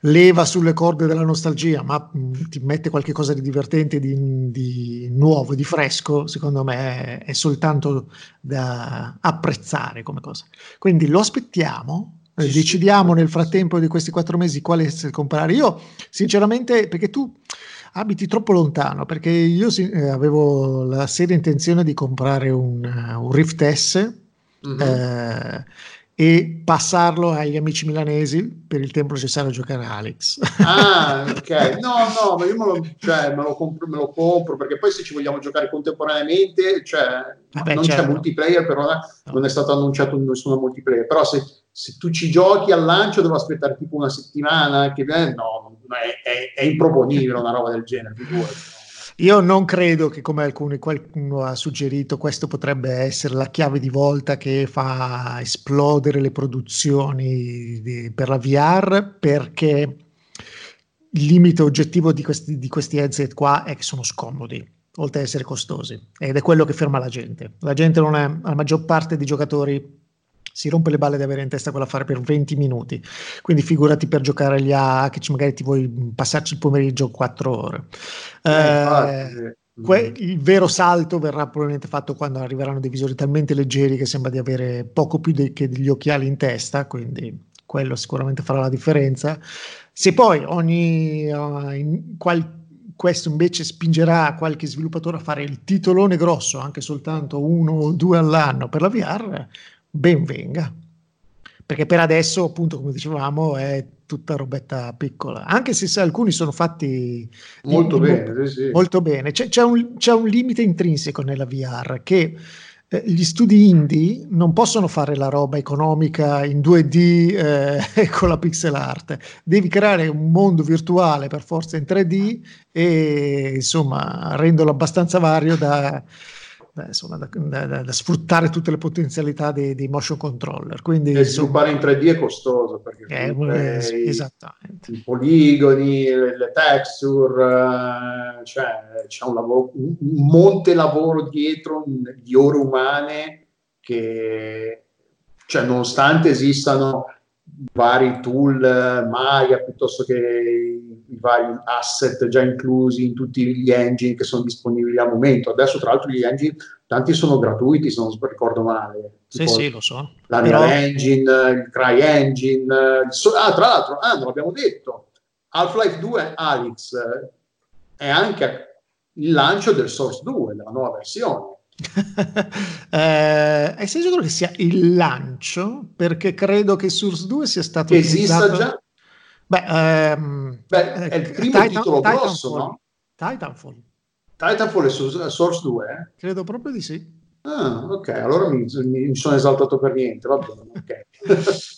leva sulle corde della nostalgia, ma mh, mm, ti mette qualcosa di divertente, di, di, nuovo, di fresco, secondo me è, è soltanto da apprezzare come cosa. Quindi lo aspettiamo, eh, decidiamo nel frattempo di questi quattro mesi quale comprare. Io, sinceramente, perché tu abiti troppo lontano, perché io eh, avevo la seria intenzione di comprare un, uh, un Rift S. Mm-hmm. Eh, e passarlo agli amici milanesi per il tempo necessario a giocare a Alex.
Ah, ok. No, no, ma io me lo, cioè, me lo, compro, me lo compro perché poi se ci vogliamo giocare contemporaneamente, cioè, Vabbè, non certo. c'è multiplayer, però no. non è stato annunciato nessuno multiplayer. Però se, se, tu ci giochi al lancio devo aspettare tipo una settimana, che eh, no, è, è, è improponibile una roba del genere.
Io non credo che, come alcuni, qualcuno ha suggerito, questo potrebbe essere la chiave di volta che fa esplodere le produzioni di, per la VR, perché il limite oggettivo di questi, di questi headset qua è che sono scomodi, oltre ad essere costosi, ed è quello che ferma la gente. La gente non è, la maggior parte dei giocatori si rompe le balle di avere in testa quell'affare per 20 minuti. Quindi figurati per giocare agli A che magari ti vuoi passarci il pomeriggio 4 ore. Eh, eh, que- il vero salto verrà probabilmente fatto quando arriveranno dei visori talmente leggeri che sembra di avere poco più de- che degli occhiali in testa, quindi quello sicuramente farà la differenza. Se poi ogni uh, in qual- questo invece spingerà qualche sviluppatore a fare il titolone grosso, anche soltanto uno o due all'anno per la VR, ben venga. Perché per adesso, appunto, come dicevamo, è tutta robetta piccola, anche se alcuni sono fatti
molto in, bene. Molto, sì.
molto bene. C'è, c'è, un, c'è, un, limite intrinseco nella VR che eh, gli studi indie non possono fare la roba economica in 2D eh, con la pixel art, devi creare un mondo virtuale per forza in 3D e insomma renderlo abbastanza vario da insomma, da, da, da, sfruttare tutte le potenzialità dei, dei motion controller. Quindi,
e sviluppare in 3D è costoso perché
eh, eh,
i, i, poligoni, le, le texture, uh, cioè c'è un, lavoro, un, un monte lavoro dietro di ore umane che, cioè, nonostante esistano vari tool, Maya piuttosto che i, vari asset già inclusi in tutti gli engine che sono disponibili al momento. Adesso, tra l'altro, gli engine tanti sono gratuiti, se non ricordo male.
Sì, sì, lo so.
l'Unreal
Però-
Engine, il Cry Engine. il so- ah, tra l'altro, ah, non l'abbiamo detto, Half-Life 2 Alyx eh, è anche il lancio del Source 2, della nuova versione.
eh, sei sicuro che sia il lancio? Perché credo che Source 2 sia stato
Esista
utilizzato-
già?
Beh, ehm,
Beh, è il primo titolo grosso, no?
Titanfall.
Titanfall è su- Source 2? eh?
Credo proprio di sì.
Ah, ok, allora mi, mi sono esaltato per niente, va bene, ok.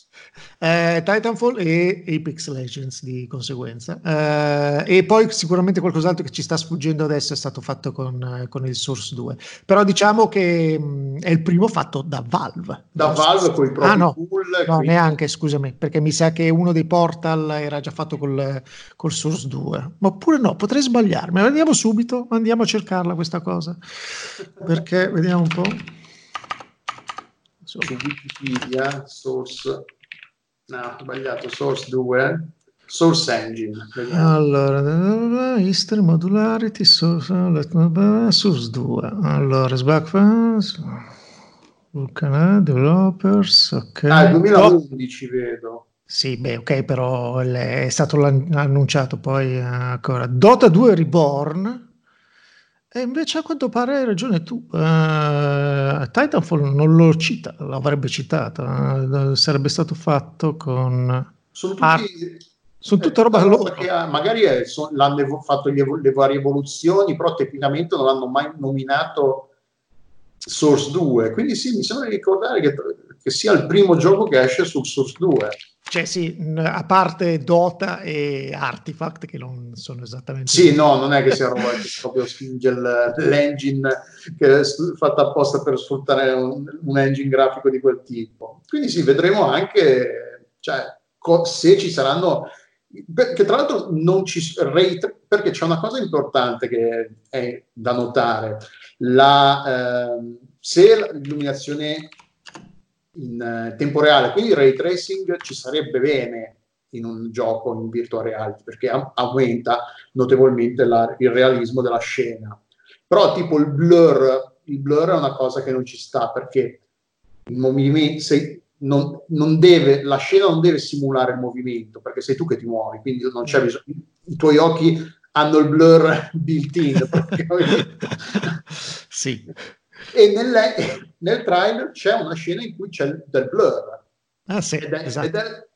Eh, Titanfall e Apex Legends di conseguenza. Eh, e poi sicuramente qualcos'altro che ci sta sfuggendo adesso è stato fatto con, con il Source 2. Però diciamo che mh, è il primo fatto da Valve.
da Valve con i propri
Ah no,
tool.
no,
quindi-
neanche, scusami, perché mi sa che uno dei portal era già fatto col, col Source 2. Ma oppure no, potrei sbagliarmi. Andiamo subito, andiamo a cercarla questa cosa. Perché, vediamo un po'.
su Wikipedia, source, no, ho sbagliato, source 2, source engine. vediamo.
Allora, history, modularity, source, source 2. Allora, Sbackfans, Vulcana, developers, ok.
Ah, il
Oh,
2011 vedo.
sì, beh, ok, però è stato annunciato poi eh, ancora. Dota 2 Reborn. E invece a quanto pare hai ragione tu, eh, Titanfall non lo cita, l'avrebbe citato, eh, sarebbe stato fatto con...
Sono
Ah,
tutti...
Sono
è
tutte roba
tutta
loro.
che ha- magari è- so- l'hanno fatto evo- le varie evoluzioni, però tecnicamente non hanno mai nominato Source 2. Quindi sì, mi sembra di ricordare che, che sia il primo gioco che esce sul Source 2.
Cioè sì, a parte Dota e Artifact che non sono esattamente...
Sì, no, non è che sia roba proprio spinge il- l'engine che è fatta apposta per sfruttare un, un engine grafico di quel tipo. Quindi sì, vedremo anche cioè, co- se ci saranno. Perché tra l'altro non ci ray tra- perché c'è una cosa importante che è da notare. La, ehm, se l'illuminazione in eh, tempo reale, quindi il ray tracing ci sarebbe bene in un gioco in virtual reality perché am- aumenta notevolmente la- il realismo della scena. Però tipo il blur, il blur è una cosa che non ci sta perché il movimento, se- non, non deve, la scena non deve simulare il movimento perché sei tu che ti muovi, quindi non c'è bisogno, i tuoi occhi hanno il blur built in
sì.
E nelle- nel trailer c'è una scena in cui c'è del blur
Ah sì,
ed è,
esatto.
ed è-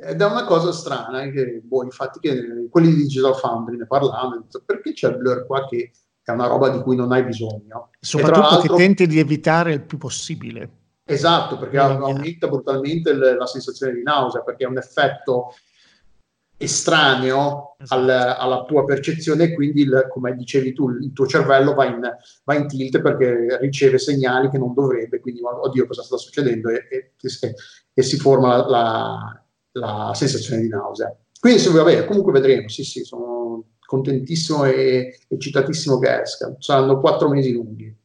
ed è una cosa strana, eh, che, boh, infatti che quelli di Digital Foundry ne parlavano, perché c'è il blur qua che è una roba di cui non hai bisogno.
Soprattutto che tenti di evitare il più possibile.
Esatto, perché
Bisogna-
aumenta brutalmente il- la sensazione di nausea, perché è un effetto estraneo
Esatto.
al- alla tua percezione e quindi, il- come dicevi tu, il tuo cervello va in, va in tilt perché riceve segnali che non dovrebbe, quindi oddio cosa sta succedendo e, e- e- e si forma la, la- la sensazione di nausea. Quindi sì, vabbè, comunque vedremo, sì sì, sono contentissimo e eccitatissimo che esca, saranno quattro mesi lunghi.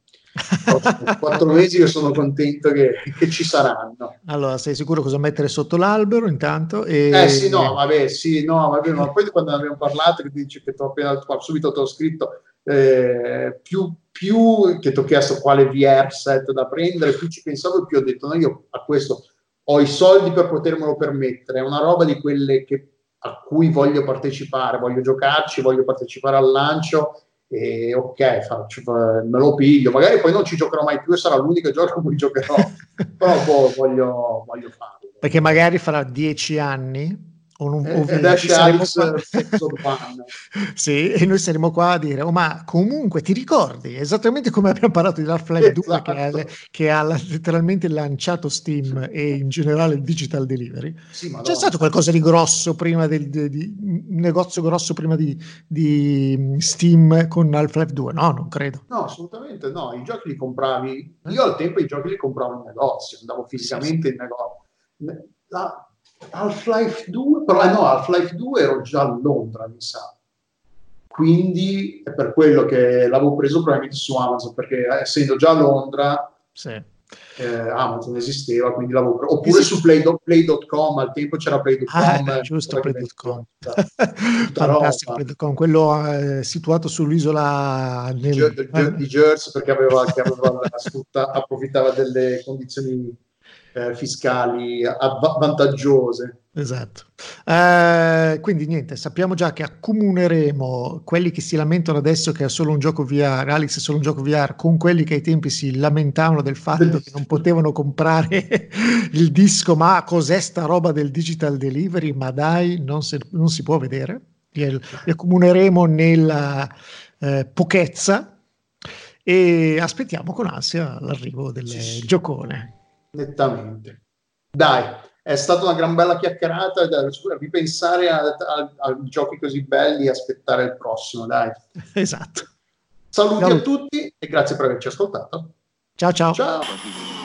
Quattro mesi che sono contento che, che ci saranno.
Allora, sei sicuro cosa mettere sotto l'albero intanto? E...
Eh sì, no, vabbè, sì, no, vabbè, ma poi quando ne abbiamo parlato, che dici che ti ho appena, subito ti ho scritto, eh, più, più che ti ho chiesto quale VR set da prendere, più ci pensavo e più ho detto, no, io a questo ho i soldi per potermelo permettere, è una roba di quelle che, a cui voglio partecipare, voglio giocarci, voglio partecipare al lancio e ok, faccio, me lo piglio, magari poi non ci giocherò mai più e sarà l'unico gioco in cui giocherò, però boh, voglio, voglio farlo.
Perché magari farà dieci anni o non, o
Ed
20,
esce
saremo
Alex
qua-
Episode One.
sì, e noi saremo qua a dire, oh, ma comunque ti ricordi esattamente come abbiamo parlato di Half-Life 2
Esatto.
che, ha, che ha letteralmente lanciato Steam e in generale il digital delivery.
Sì,
C'è stato qualcosa di grosso prima del di, di- un negozio grosso prima di, di Steam con Half-Life 2? No, non credo.
No, assolutamente no. I giochi li compravi. Io al tempo i giochi li compravo in negozio, andavo fisicamente in negozio. La- Half-Life 2, però eh no, Half-Life 2 ero già a Londra, mi sa. Quindi è per quello che l'avevo preso probabilmente su Amazon, perché essendo già a Londra,
Sì.
eh, Amazon esisteva, quindi l'avevo pre- oppure su play, play.com, al tempo c'era play.com.
Ah, giusto, play.com. Fantastico, play.com, quello eh, situato sull'isola
nel... di, di Jersey perché aveva, aveva sfrutta, approfittava delle condizioni eh, fiscali avv- vantaggiose.
Esatto. Uh, quindi niente, sappiamo già che accomuneremo quelli che si lamentano adesso che è solo un gioco VR, Alex è solo un gioco VR, con quelli che ai tempi si lamentavano del fatto che non potevano comprare il disco, ma cos'è sta roba del digital delivery? Ma dai, non, se, non si può vedere. Li, li accomuneremo nella eh, pochezza e aspettiamo con ansia l'arrivo del sì, sì. giocone
nettamente. Dai, è stata una gran bella chiacchierata, da ripensare a, a, a giochi così belli e aspettare il prossimo, dai.
Esatto.
Saluti ciao. a tutti e grazie per averci ascoltato.
Ciao ciao.
Ciao.